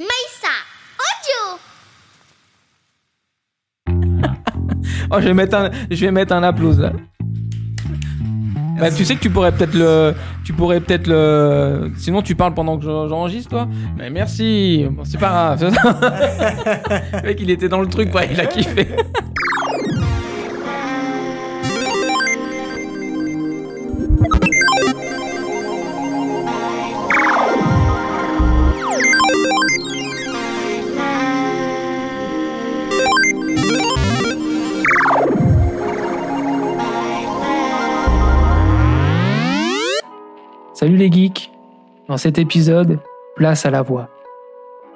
Maïssa, audio Oh, je vais mettre un, je vais mettre un applause là. Bah, tu sais que tu pourrais peut-être le, tu pourrais peut-être le, sinon tu parles pendant que j'en- j'enregistre toi. Mais merci, c'est pas grave. le mec il était dans le truc, ouais, il a kiffé. Dans cet épisode, place à la voix.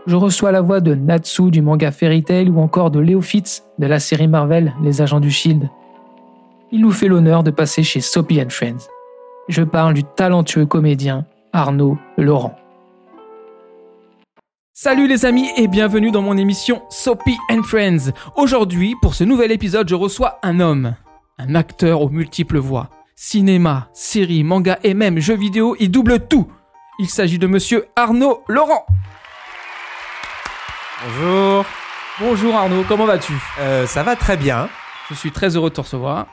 Je reçois la voix de Natsu du manga Fairy Tail ou encore de Léo Fitz de la série Marvel Les Agents du Shield. Il nous fait l'honneur de passer chez Soapy and Friends. Je parle du talentueux comédien Arnaud Laurent. Salut les amis et bienvenue dans mon émission Soapy and Friends. Aujourd'hui, pour ce nouvel épisode, je reçois un homme, un acteur aux multiples voix. Cinéma, série, manga et même jeux vidéo, il double tout. Il s'agit de monsieur Arnaud Laurent. Bonjour. Bonjour Arnaud, comment vas-tu? Euh, ça va très bien. Je suis très heureux de te recevoir.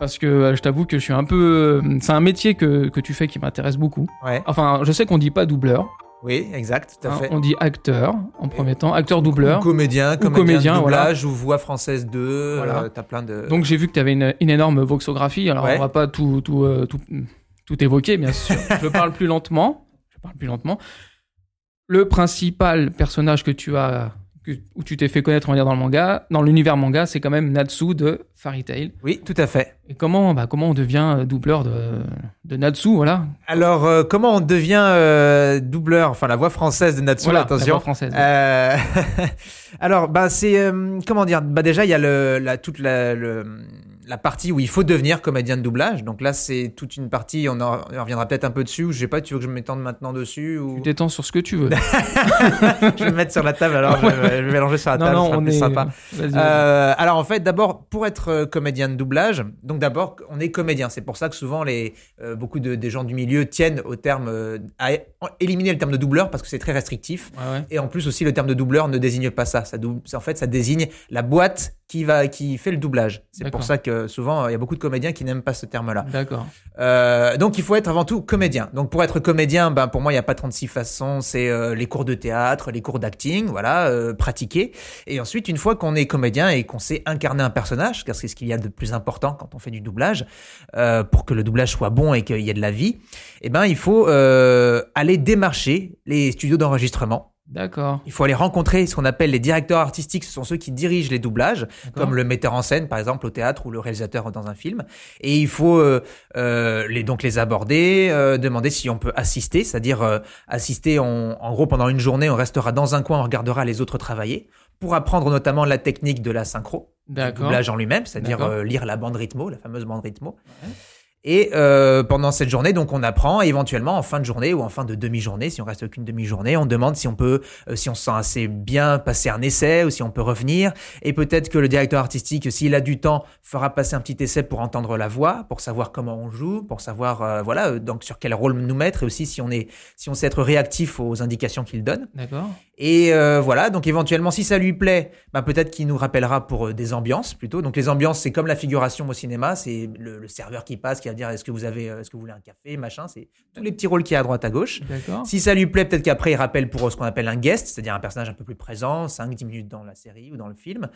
Parce que euh, je t'avoue que je suis un peu... euh, C'est un métier que, que tu fais qui m'intéresse beaucoup. Ouais. Enfin, je sais qu'on dit pas doubleur, Oui, exact, tout à hein, fait. on dit acteur en premier temps, acteur-doubleur. Ou comédien, comédien, comédien, doublage ou voix française 2. Voilà. euh, T'as plein de. Donc j'ai vu que tu avais une, une énorme voxographie, alors Ouais. on va pas tout, tout, euh, tout, tout évoquer, bien sûr. je parle plus lentement. Je parle plus lentement. Le principal personnage que tu as, que- où tu t'es fait connaître, on va dire, dans le manga, dans l'univers manga, c'est quand même Natsu de Fairy Tail. Oui, tout à fait. Et comment, bah, comment on devient euh, doubleur de, de Natsu, voilà. Alors, euh, comment on devient euh, doubleur Enfin, la voix française de Natsu, Voilà, la attention. voix française. Euh, Alors, bah, c'est comment dire Bah, déjà, il y a le, la, toute la, le- la partie où il faut devenir comédien de doublage. Donc là, c'est toute une partie. On en reviendra peut-être un peu dessus. Ou je sais pas. Tu veux que je m'étende maintenant dessus ou? Tu t'étends sur ce que tu veux. Je vais me mettre sur la table. Alors, je, vais- je vais mélanger sur la non, table. non, sera on est sympa. Euh, alors en fait, d'abord pour être euh, comédien de doublage, donc d'abord on est comédien. C'est pour ça que souvent les euh, beaucoup de, des gens du milieu tiennent au terme euh, à éliminer le terme de doubleur parce que c'est très restrictif. Ouais, ouais. Et en plus aussi le terme de doubleur ne désigne pas ça. ça en fait, ça désigne la boîte qui va qui fait le doublage. C'est pour ça que souvent il y a beaucoup de comédiens qui n'aiment pas ce terme-là. D'accord. Euh, donc il faut être avant tout comédien. Donc pour être comédien, ben pour moi il n'y a pas 36 façons. C'est euh, les cours de théâtre, les cours d'acting, voilà, euh, pratiquer. Et ensuite une fois qu'on est comédien et qu'on sait incarner un personnage, car c'est ce qu'il y a de plus important quand on fait du doublage, euh, pour que le doublage soit bon et qu'il y ait de la vie, eh ben il faut euh, aller démarcher les studios d'enregistrement. D'accord. Il faut aller rencontrer ce qu'on appelle les directeurs artistiques, ce sont ceux qui dirigent les doublages, comme le metteur en scène par exemple au théâtre ou le réalisateur dans un film. Et il faut euh, euh, les, donc les aborder, euh, demander si on peut assister, c'est-à-dire assister en, en gros pendant une journée, on restera dans un coin, on regardera les autres travailler pour apprendre notamment la technique de la synchro, D'accord. doublage en lui-même, c'est-à-dire lire la bande rythmo, la fameuse bande rythmo. Et euh, pendant cette journée, donc on apprend. Et éventuellement, en fin de journée ou en fin de demi-journée, si on reste qu'une demi-journée, on demande si on peut, euh, si on se sent assez bien passer un essai ou si on peut revenir. Et peut-être que le directeur artistique, s'il a du temps, fera passer un petit essai pour entendre la voix, pour savoir comment on joue, pour savoir euh, voilà euh, donc sur quel rôle nous mettre et aussi si on est, si on sait être réactif aux indications qu'il donne. D'accord. Et euh, voilà, donc éventuellement, si ça lui plaît, bah, peut-être qu'il nous rappellera pour euh, des ambiances plutôt. Donc les ambiances, c'est comme la figuration au cinéma, c'est le, le serveur qui passe, qui va dire est-ce que vous avez, euh, est-ce que vous voulez un café, machin. C'est tous les petits rôles qu'il y a à droite à gauche. Si ça lui plaît, peut-être qu'après il rappelle pour euh, ce qu'on appelle un guest, c'est-à-dire un personnage un peu plus présent, 5-10 minutes dans la série ou dans le film.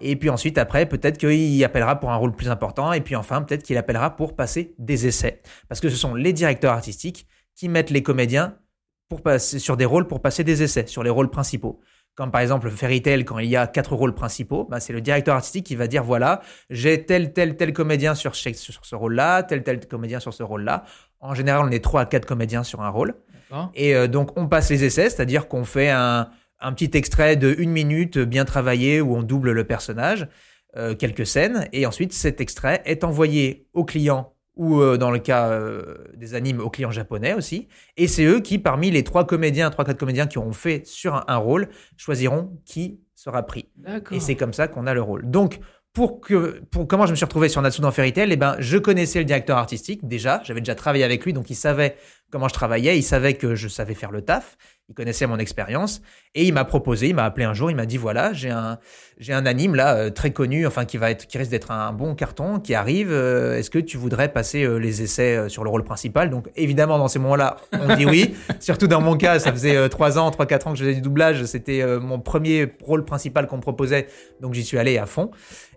Et puis ensuite, après, peut-être qu'il appellera pour un rôle plus important. Et puis enfin, peut-être qu'il appellera pour passer des essais. Parce que ce sont les directeurs artistiques qui mettent les comédiens pour passer sur des rôles pour passer des essais, sur les rôles principaux. Comme par exemple Fairy Tail, quand il y a quatre rôles principaux, bah, c'est le directeur artistique qui va dire voilà, j'ai tel, tel, tel comédien sur, sur ce rôle-là, tel, tel comédien sur ce rôle-là. En général, on est trois à quatre comédiens sur un rôle. Et euh, donc, on passe les essais, c'est-à-dire qu'on fait un, un petit extrait de une minute bien travaillé où on double le personnage, euh, quelques scènes, et ensuite cet extrait est envoyé au client ou euh, dans le cas euh, des animes aux clients japonais aussi. Et c'est eux qui, parmi les trois comédiens, trois quatre comédiens qui auront fait sur un, un rôle, choisiront qui sera pris. D'accord. Et c'est comme ça qu'on a le rôle. Donc, pour que, pour comment je me suis retrouvé sur Natsu dans Fairy Tail, eh ben, je connaissais le directeur artistique déjà, j'avais déjà travaillé avec lui, donc il savait comment je travaillais, il savait que je savais faire le taf, il connaissait mon expérience. Et il m'a proposé, il m'a appelé un jour, il m'a dit voilà, j'ai un j'ai un anime là euh, très connu, enfin qui va être qui risque d'être un bon carton qui arrive, euh, est-ce que tu voudrais passer euh, les essais sur le rôle principal? Donc évidemment dans ces moments-là, on dit oui, surtout dans mon cas, ça faisait trois ans, trois quatre ans que je faisais du doublage, c'était mon premier rôle principal qu'on me proposait, donc j'y suis allé à fond.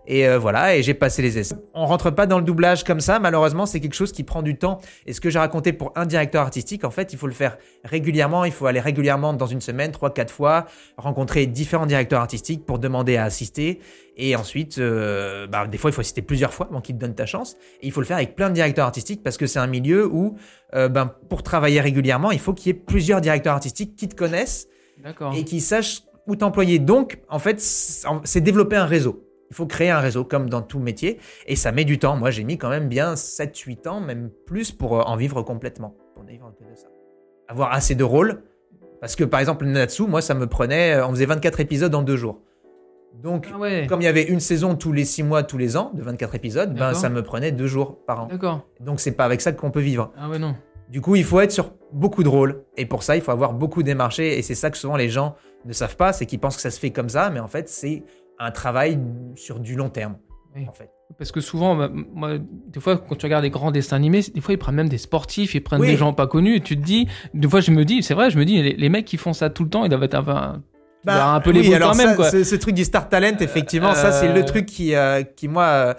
Et euh, voilà, et j'ai passé les essais. On rentre pas dans le doublage comme ça, malheureusement, c'est quelque chose qui prend du temps. Et ce que j'ai raconté pour un directeur artistique, en fait, il faut le faire régulièrement, il faut aller régulièrement dans une semaine, trois, quatre fois, rencontrer différents directeurs artistiques pour demander à assister. Et ensuite, euh, bah, des fois, il faut assister plusieurs fois avant qu'ils te donnent ta chance. Et il faut le faire avec plein de directeurs artistiques parce que c'est un milieu où, euh, ben, pour travailler régulièrement, il faut qu'il y ait plusieurs directeurs artistiques qui te connaissent et qui sachent où t'employer. Donc, en fait, c'est développer un réseau. Il faut créer un réseau comme dans tout métier et ça met du temps. Moi, j'ai mis quand même bien 7-8 ans, même plus, pour euh, en vivre complètement. Que de ça. Avoir assez de rôles. Parce que par exemple, Natsu, moi, ça me prenait. Euh, on faisait 24 épisodes en deux jours. Donc, ah comme il y avait une saison tous les 6 mois, tous les ans, de 24 épisodes, ben, ça me prenait deux jours par an. D'accord. Donc, c'est pas avec ça qu'on peut vivre. Ah ouais, non. Du coup, il faut être sur beaucoup de rôles. Et pour ça, il faut avoir beaucoup démarché. Et c'est ça que souvent les gens ne savent pas, c'est qu'ils pensent que ça se fait comme ça. Mais en fait, c'est un travail sur du long terme. En fait. Parce que souvent, bah, moi, des fois, quand tu regardes des grands dessins animés, des fois, ils prennent même des sportifs, ils prennent des gens pas connus, et tu te dis, des fois, je me dis, c'est vrai, je me dis, les, mecs qui font ça tout le temps, ils doivent être un, bah, un peu les quand même. Quoi. Ce, truc du Star Talent, effectivement, ça, c'est le euh, truc qui, euh, qui moi. Euh,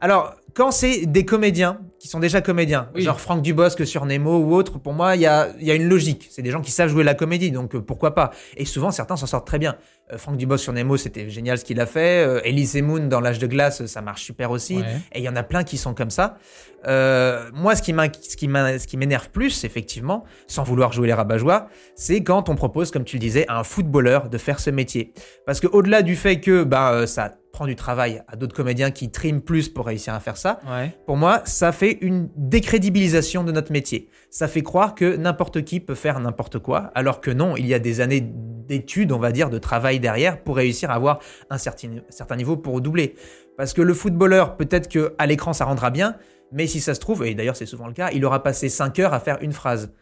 alors, quand c'est des comédiens qui sont déjà comédiens, genre Franck Dubosc sur Nemo ou autre, pour moi, il y a, y a une logique. C'est des gens qui savent jouer la comédie, donc pourquoi pas. Et souvent, certains s'en sortent très bien. Euh, Franck Dubosc sur Nemo, c'était génial ce qu'il a fait. Euh, Elise Moon dans L'âge de glace, ça marche super aussi. Et il y en a plein qui sont comme ça. Euh, moi, ce qui ce qui m'énerve plus, effectivement, sans vouloir jouer les rabat-joie, c'est quand on propose, comme tu le disais, à un footballeur de faire ce métier. Parce que au-delà du fait que bah ça prend du travail à d'autres comédiens qui triment plus pour réussir à faire ça. Pour moi, ça fait une décrédibilisation de notre métier. Ça fait croire que n'importe qui peut faire n'importe quoi, alors que non, il y a des années d'études, on va dire, de travail derrière pour réussir à avoir un certain, certain niveau pour doubler. Parce que le footballeur, peut-être que à l'écran ça rendra bien, mais si ça se trouve, et d'ailleurs c'est souvent le cas, il aura passé 5 heures à faire une phrase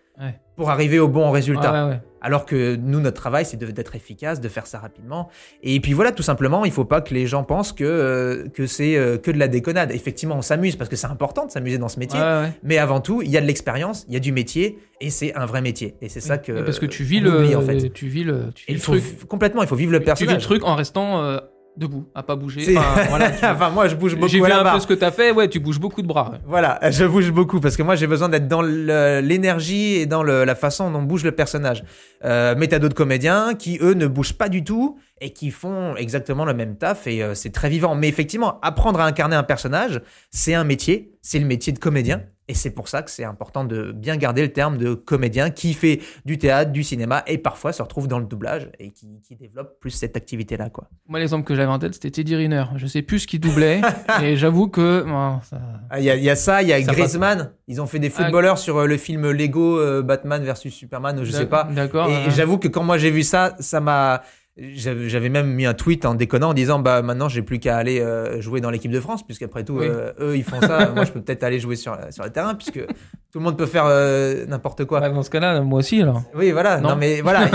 pour arriver au bon résultat. Alors que nous, notre travail, c'est d'être efficace, de faire ça rapidement. Et puis voilà, tout simplement, il faut pas que les gens pensent que, euh, que c'est euh, que de la déconnade. Effectivement, on s'amuse parce que c'est important de s'amuser dans ce métier. mais avant tout, il y a de l'expérience, il y a du métier, et c'est un vrai métier. Et c'est ça que. parce que tu vis le, en fait. tu vis le, tu vis truc. Complètement, il faut vivre le personnage. Tu vis le truc en restant euh, debout, à pas bouger. Enfin, moi, je bouge beaucoup. J'ai vu un peu ce que tu as fait. Ouais, tu bouges beaucoup de bras. Voilà, je bouge beaucoup parce que moi, j'ai besoin d'être dans l'énergie et dans la façon dont bouge le personnage. Euh, mais t'as d'autres comédiens qui, eux, ne bougent pas du tout et qui font exactement le même taf et euh, c'est très vivant. Mais effectivement, apprendre à incarner un personnage, c'est un métier, c'est le métier de comédien. Et c'est pour ça que c'est important de bien garder le terme de comédien qui fait du théâtre, du cinéma et parfois se retrouve dans le doublage et qui, développe plus cette activité-là. quoi. Moi, l'exemple que j'avais en tête, c'était Teddy Riner. Je sais plus ce qu'il doublait et j'avoue que. Ah, il y, a ça, il y a Griezmann. Ils ont fait des footballeurs sur euh, le film Lego Batman versus Superman, je sais pas. D'accord. Et j'avoue que quand moi j'ai vu ça, ça m'a j'avais même mis un tweet en déconnant en disant bah maintenant j'ai plus qu'à aller euh, jouer dans l'équipe de France puisqu'après tout euh, eux ils font ça. Moi je peux peut-être aller jouer sur sur le terrain puisque tout le monde peut faire euh, n'importe quoi. dans ce cas-là moi aussi alors. Oui voilà. Non, mais voilà.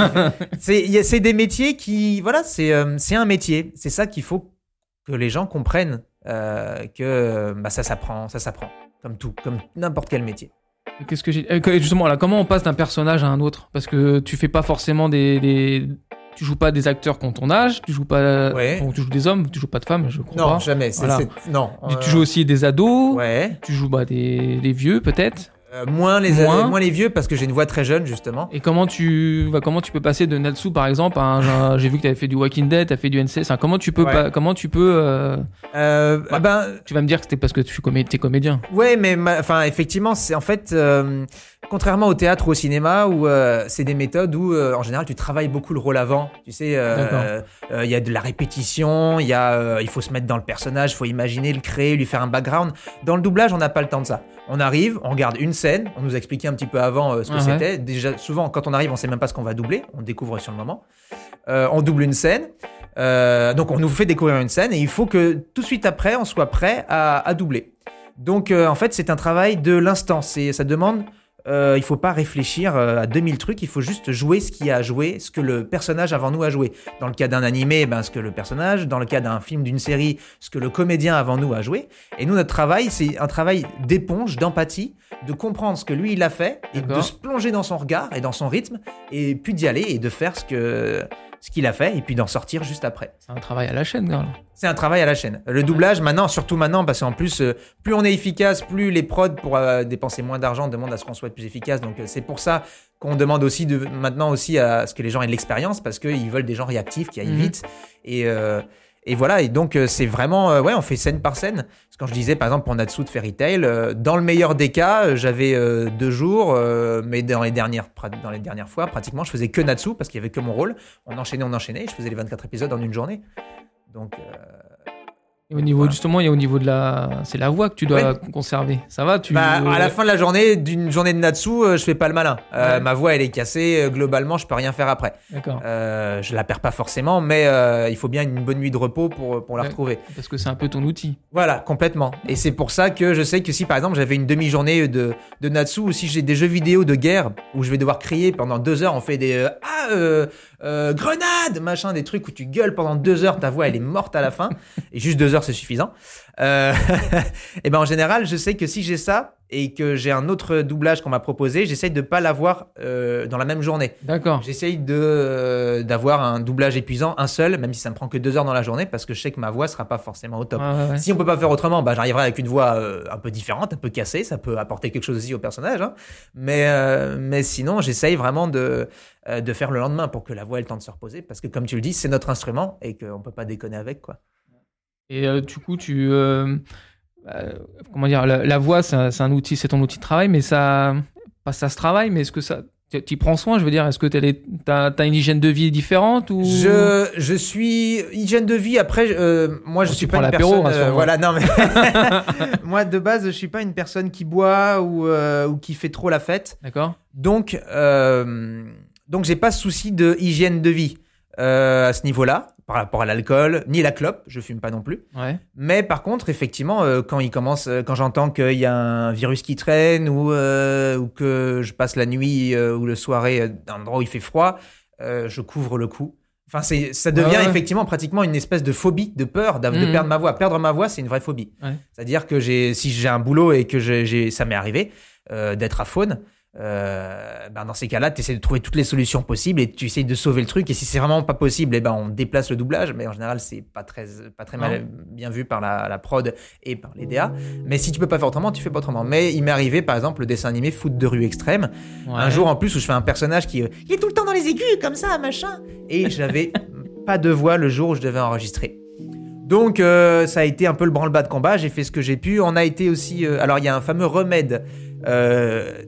C'est c'est des métiers qui voilà c'est c'est un métier. C'est ça qu'il faut que les gens comprennent que bah ça s'apprend ça s'apprend. Comme tout comme n'importe quel métier. Qu'est-ce que j'ai justement là comment on passe d'un personnage à un autre? Parce que tu fais pas forcément des, des tu joues pas des acteurs qui ont ton âge, tu joues pas, tu joues des hommes, tu joues pas de femmes, je crois non, pas. jamais. Non, Tu, joues aussi des ados. Ouais. Tu joues bah, des, des vieux peut-être. Euh, moins, les, moins. les vieux parce que j'ai une voix très jeune justement. Et comment tu, bah, comment tu peux passer de Natsu par exemple à j'ai vu que tu avais fait du Walking Dead, tu as fait du NC, comment tu peux, pas, comment tu peux. Euh, euh, bah, ben, tu vas me dire que c'était parce que tu es comédien. Ouais, mais enfin effectivement c'est en fait contrairement au théâtre ou au cinéma où c'est des méthodes où en général tu travailles beaucoup le rôle avant. Tu sais, il y a de la répétition, il y a, il faut se mettre dans le personnage, il faut imaginer, le créer, lui faire un background. Dans le doublage on n'a pas le temps de ça. On arrive, on regarde une scène, on nous a expliqué un petit peu avant euh, ce que c'était. Déjà, souvent, quand on arrive, on sait même pas ce qu'on va doubler, on découvre sur le moment. Euh, on double une scène, euh, donc on nous fait découvrir une scène et il faut que tout de suite après, on soit prêt à, doubler. Donc, en fait, c'est un travail de l'instant. ça demande euh, il faut pas réfléchir euh, à 2000 trucs, il faut juste jouer ce qu'il y a à jouer, ce que le personnage avant nous a joué. Dans le cas d'un animé, ben, ce que le personnage, dans le cas d'un film, d'une série, ce que le comédien avant nous a joué. Et nous, notre travail, c'est un travail d'éponge, d'empathie, de comprendre ce que lui, il a fait, et de se plonger dans son regard et dans son rythme, et puis d'y aller et de faire ce que ce qu'il a fait, et puis d'en sortir juste après. C'est un travail à la chaîne, même. C'est un travail à la chaîne. Le doublage, maintenant, surtout maintenant, parce qu'en plus, euh, plus on est efficace, plus les prods, pour euh, dépenser moins d'argent, demandent à ce qu'on soit plus efficace. Donc, euh, c'est pour ça qu'on demande aussi de, maintenant aussi à ce que les gens aient de l'expérience, parce qu'ils veulent des gens réactifs, qui aillent Mhm. vite. Et, euh, et voilà. Et donc, euh, c'est vraiment, euh, ouais, on fait scène par scène. Parce que quand je disais, par exemple, pour Natsu de Fairy Tail, euh, dans le meilleur des cas, j'avais deux jours, mais dans les dernières, dans les dernières fois, pratiquement, je faisais que Natsu, parce qu'il y avait que mon rôle. On enchaînait, on enchaînait, et je faisais les 24 épisodes en une journée. Donc, euh, Et au niveau, Voilà. justement, il y a au niveau de la. C'est la voix que tu dois conserver. Ça va tu... Bah, à la fin de la journée, d'une journée de Natsu, euh, je fais pas le malin. Euh, Ouais. Ma voix, elle est cassée. euh, Globalement, je peux rien faire après. D'accord. Euh, je la perds pas forcément, mais euh, il faut bien une bonne nuit de repos pour, pour la Ouais. retrouver. Parce que c'est un peu ton outil. Voilà, complètement. Et c'est pour ça que je sais que si par exemple j'avais une demi-journée de, de Natsu ou si j'ai des jeux vidéo de guerre où je vais devoir crier pendant deux heures, on fait des euh, ah euh, grenade machin, des trucs où tu gueules pendant deux heures, ta voix elle est morte à la fin et juste deux heures c'est suffisant. Euh, et ben en général, je sais que si j'ai ça et que j'ai un autre doublage qu'on m'a proposé, j'essaye de pas l'avoir euh, dans la même journée. D'accord. J'essaye de euh, d'avoir un doublage épuisant, un seul, même si ça me prend que deux heures dans la journée, parce que je sais que ma voix sera pas forcément au top. Ouais. Si on peut pas faire autrement, bah, j'arriverai avec une voix euh, un peu différente, un peu cassée, ça peut apporter quelque chose aussi au personnage. hein. Mais, mais sinon, j'essaye vraiment de, de faire le lendemain pour que la voix ait le temps de se reposer, parce que comme tu le dis, c'est notre instrument et qu'on peut pas déconner avec. quoi. Et du coup, tu. Euh, comment dire La, la voix, c'est un, outil, c'est ton outil de travail, mais ça. Pas ça se travaille, mais est-ce que ça. Tu y prends soin, je veux dire, est-ce que tu as, une hygiène de vie différente ou... Je, je suis hygiène de vie. Après, euh, moi, je suis pas une personne. euh, voilà, non mais moi de base, je suis pas une personne qui boit ou euh, ou qui fait trop la fête. D'accord Donc, donc j'ai pas de souci de hygiène de vie à ce niveau-là par rapport à l'alcool ni la clope. Je fume pas non plus. Ouais. Mais par contre, effectivement, euh, quand il commence, euh, quand j'entends qu'il y a un virus qui traîne ou, euh, ou que je passe la nuit ou le soirée dans un endroit où il fait froid, je couvre le cou. Enfin, c'est, ça devient Ouais, ouais. effectivement pratiquement une espèce de phobie, de peur de Mhm. perdre ma voix. Perdre ma voix, c'est une vraie phobie. C'est-à-dire que j'ai, si j'ai un boulot et que j'ai, ça m'est arrivé d'être à faune, euh, ben dans ces cas-là, tu essaies de trouver toutes les solutions possibles et tu essayes de sauver le truc. Et si c'est vraiment pas possible, eh ben on déplace le doublage. Mais en général, c'est pas très, pas très mal, bien vu par la, la prod et par les DA. Mais si tu peux pas faire autrement, tu fais pas autrement. Mais il m'est arrivé, par exemple, le dessin animé Foot de rue extrême. Un jour en plus où je fais un personnage qui euh, il est tout le temps dans les aigus comme ça, machin. Et j'avais pas de voix le jour où je devais enregistrer. Donc euh, ça a été un peu le branle-bas de combat. J'ai fait ce que j'ai pu. On a été aussi. euh, alors il y a un fameux remède euh,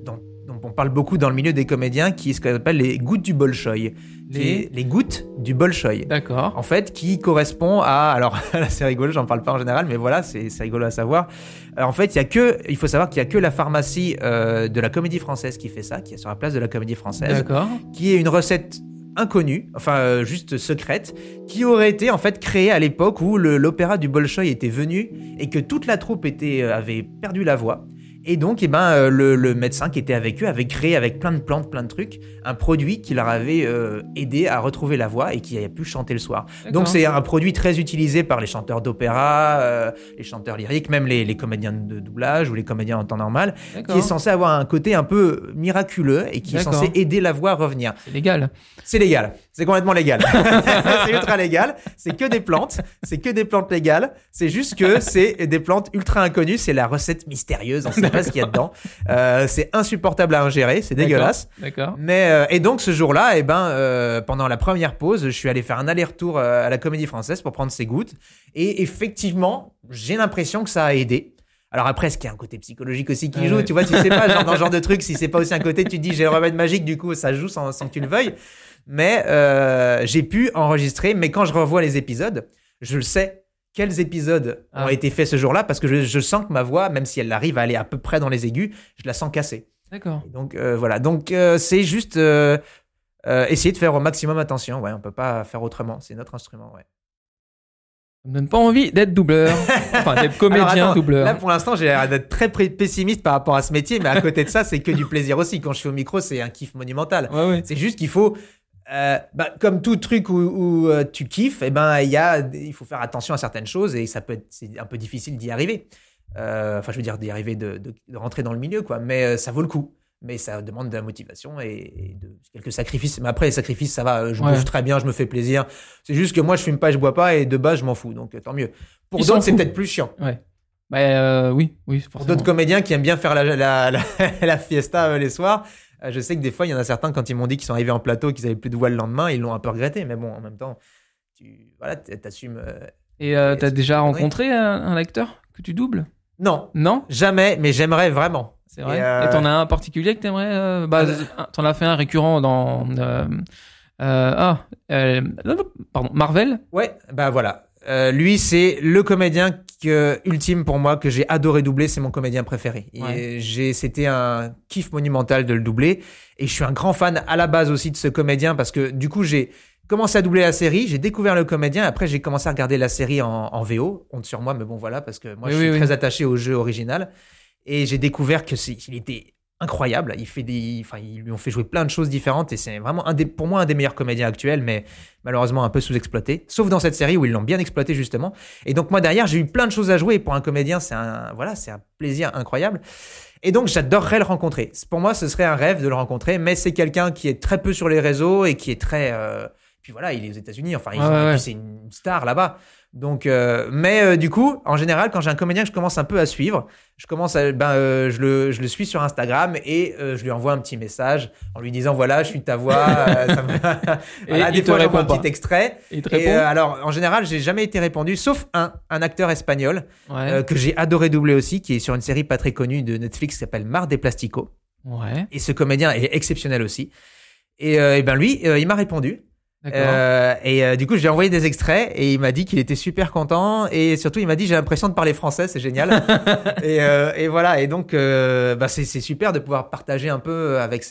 on parle beaucoup dans le milieu des comédiens, qui est ce qu'on appelle les gouttes du bolchoï. Les- gouttes du bolchoï. D'accord. En fait, qui correspond à. Alors, c'est rigolo, j'en parle pas en général, mais voilà, c'est rigolo à savoir. Alors, en fait, il y a que. Il faut savoir qu'il y a que la pharmacie euh, de la Comédie Française qui fait ça, qui est sur la place de la Comédie Française, D'accord. qui est une recette inconnue, enfin euh, juste secrète, qui aurait été en fait créée à l'époque où l'opéra du Bolchoï était venu et que toute la troupe était euh, avait perdu la voix. Et donc, eh ben, euh, le, le médecin qui était avec eux avait créé avec plein de plantes, plein de trucs, un produit qui leur avait euh, aidé à retrouver la voix et qui a pu chanter le soir. Donc c'est un produit très utilisé par les chanteurs d'opéra, euh, les chanteurs lyriques, même les, les comédiens de doublage ou les comédiens en temps normal, qui est censé avoir un côté un peu miraculeux et qui est censé aider la voix à revenir. C'est légal. C'est légal, c'est complètement légal. c'est ultra légal, c'est que des plantes, c'est que des plantes légales, c'est juste que c'est des plantes ultra inconnues, c'est la recette mystérieuse, on sait pas ce qu'il y a dedans. Euh, c'est insupportable à ingérer, c'est dégueulasse. D'accord. Mais euh, et donc ce jour-là, eh ben, euh, pendant la première pause, je suis allé faire un aller-retour à la Comédie Française pour prendre ces gouttes. Et effectivement, j'ai l'impression que ça a aidé. Alors après, est-ce qu'il y a un côté psychologique aussi qui joue? Tu vois, tu sais pas, genre dans ce genre de truc, si c'est pas aussi un côté, tu te dis j'ai le remède magique, du coup ça joue sans, sans que tu le veuilles. Mais euh, j'ai pu enregistrer. Mais quand je revois les épisodes, je le sais quels épisodes ont Ah. été faits ce jour-là parce que je, je sens que ma voix, même si elle arrive à aller à peu près dans les aigus, je la sens cassée. D'accord. Donc euh, voilà, donc euh, c'est juste euh, euh, essayer de faire au maximum attention. Ouais, on peut pas faire autrement. C'est notre instrument. Ouais. Ça me donne pas envie d'être doubleur. Enfin, d'être comédien Alors, attends, doubleur. Là, pour l'instant, j'ai l'air d'être très pessimiste par rapport à ce métier, mais à côté de ça, c'est que du plaisir aussi. Quand je suis au micro, c'est un kiff monumental. Ouais, ouais. C'est juste qu'il faut, euh, bah, comme tout truc où, où, euh, tu kiffes, eh ben, il y a, il faut faire attention à certaines choses et ça peut être, c'est un peu difficile d'y arriver. Euh, Enfin, je veux dire, d'y arriver, de, de- de rentrer dans le milieu, quoi. Mais ça vaut le coup. Mais ça demande de la motivation et, et de quelques sacrifices. Mais après, les sacrifices, ça va. Je Ouais. bouffe très bien, je me fais plaisir. C'est juste que moi, je fume pas, je bois pas et de base, je m'en fous. Donc, tant mieux. Pour d'autres, c'est peut-être plus chiant. Ouais. Bah, oui, oui, Pour forcément. d'autres comédiens qui aiment bien faire la, la, la, la fiesta les soirs, je sais que des fois, il y en a certains, quand ils m'ont dit qu'ils sont arrivés en plateau, qu'ils avaient plus de voix le lendemain, ils l'ont un peu regretté. Mais bon, en même temps, tu voilà, t'assumes. euh, Et euh, t'as déjà rencontré un, un acteur que tu doubles? Non, Non? Jamais, mais j'aimerais vraiment. C'est vrai? Et, euh, Et t'en as un particulier que t'aimerais euh, Bah, t'en as fait un récurrent dans. euh, euh, ah, euh, pardon, Marvel? Ouais, bah voilà. Euh, lui, c'est le comédien que, ultime pour moi que j'ai adoré doubler. C'est mon comédien préféré. Ouais. j'ai, c'était un kiff monumental de le doubler. Et je suis un grand fan à la base aussi de ce comédien parce que du coup, j'ai commencé à doubler la série. J'ai découvert le comédien. Après, j'ai commencé à regarder la série en, en VO. Honte sur moi, mais bon, voilà, parce que moi, Oui, je suis oui. très attaché au jeu original. Et j'ai découvert que c'est, qu'il était incroyable. Il fait des, enfin, ils lui ont fait jouer plein de choses différentes et c'est vraiment un des, pour moi un des meilleurs comédiens actuels, mais malheureusement un peu sous-exploité. Sauf dans cette série où ils l'ont bien exploité justement. Et donc moi derrière, j'ai eu plein de choses à jouer. Et pour un comédien, c'est un, voilà, c'est un plaisir incroyable. Et donc j'adorerais le rencontrer. Pour moi, ce serait un rêve de le rencontrer, mais c'est quelqu'un qui est très peu sur les réseaux et qui est très, euh, puis voilà, il est aux États-Unis. Enfin, Ouais, ont- ouais, ouais. c'est une star là-bas. Donc, euh, mais euh, du coup, en général, quand j'ai un comédien que je commence un peu à suivre, je commence à, ben, euh, je le, je le suis sur Instagram et je lui envoie un petit message en lui disant voilà, je suis ta voix. ça me- Et Voilà, des fois, j'envoie un petit extrait. Il te Et alors, en général, j'ai jamais été répondu, sauf un, un acteur espagnol Ouais. que j'ai adoré doubler aussi, qui est sur une série pas très connue de Netflix qui s'appelle Mar des Plasticos. ouais. Et ce comédien est exceptionnel aussi. Et, et ben lui, il m'a répondu. Euh, et euh, du coup, j'ai envoyé des extraits et il m'a dit qu'il était super content et surtout il m'a dit j'ai l'impression de parler français, c'est génial. et, euh, et voilà. Et donc, euh, bah, c'est super de pouvoir partager un peu avec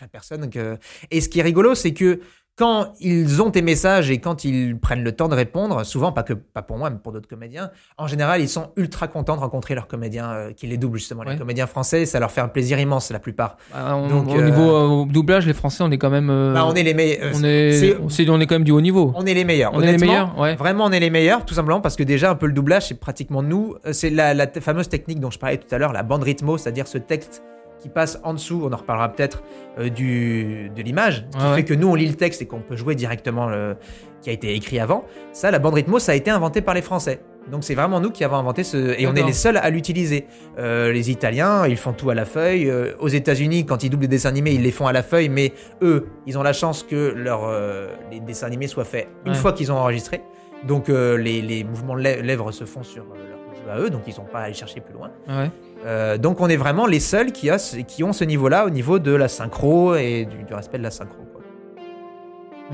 la personne. Que... Et ce qui est rigolo, c'est que quand ils ont tes messages et quand ils prennent le temps de répondre, souvent pas que pas pour moi, mais pour d'autres comédiens, en général, ils sont ultra contents de rencontrer leurs comédiens euh, qui les doublent justement. Ouais. Les comédiens français, ça leur fait un plaisir immense la plupart. Bah, on- donc, au euh, niveau euh, doublage, les Français, on est quand même. euh, Bah, on est les meilleurs. on est, on est quand même du haut niveau. On est les meilleurs. On est les meilleurs, ouais. Vraiment, on est les meilleurs, tout simplement parce que déjà, un peu le doublage, c'est pratiquement nous. C'est la, la fameuse technique dont je parlais tout à l'heure, la bande rythmo, c'est-à-dire ce texte qui passe en dessous, on en reparlera peut-être, euh, du, de l'image, ce qui Ouais, fait que nous, on lit le texte et qu'on peut jouer directement le, qui a été écrit avant. Ça, la bande rythmo, ça a été inventé par les Français. Donc c'est vraiment nous qui avons inventé ce... Et on est les seuls à l'utiliser. Euh, les Italiens, ils font tout à la feuille. Euh, aux États-Unis, quand ils doublent des dessins animés, ils les font à la feuille, mais eux, ils ont la chance que leur, euh, les dessins animés soient faits une Ouais. fois qu'ils ont enregistré. Donc les, les mouvements de lè- lèvres se font sur leur jeu à eux, donc ils n'ont pas à aller chercher plus loin. Ouais. Euh, donc on est vraiment les seuls qui, a ce- qui ont ce niveau-là au niveau de la synchro et du, du respect de la synchro. quoi.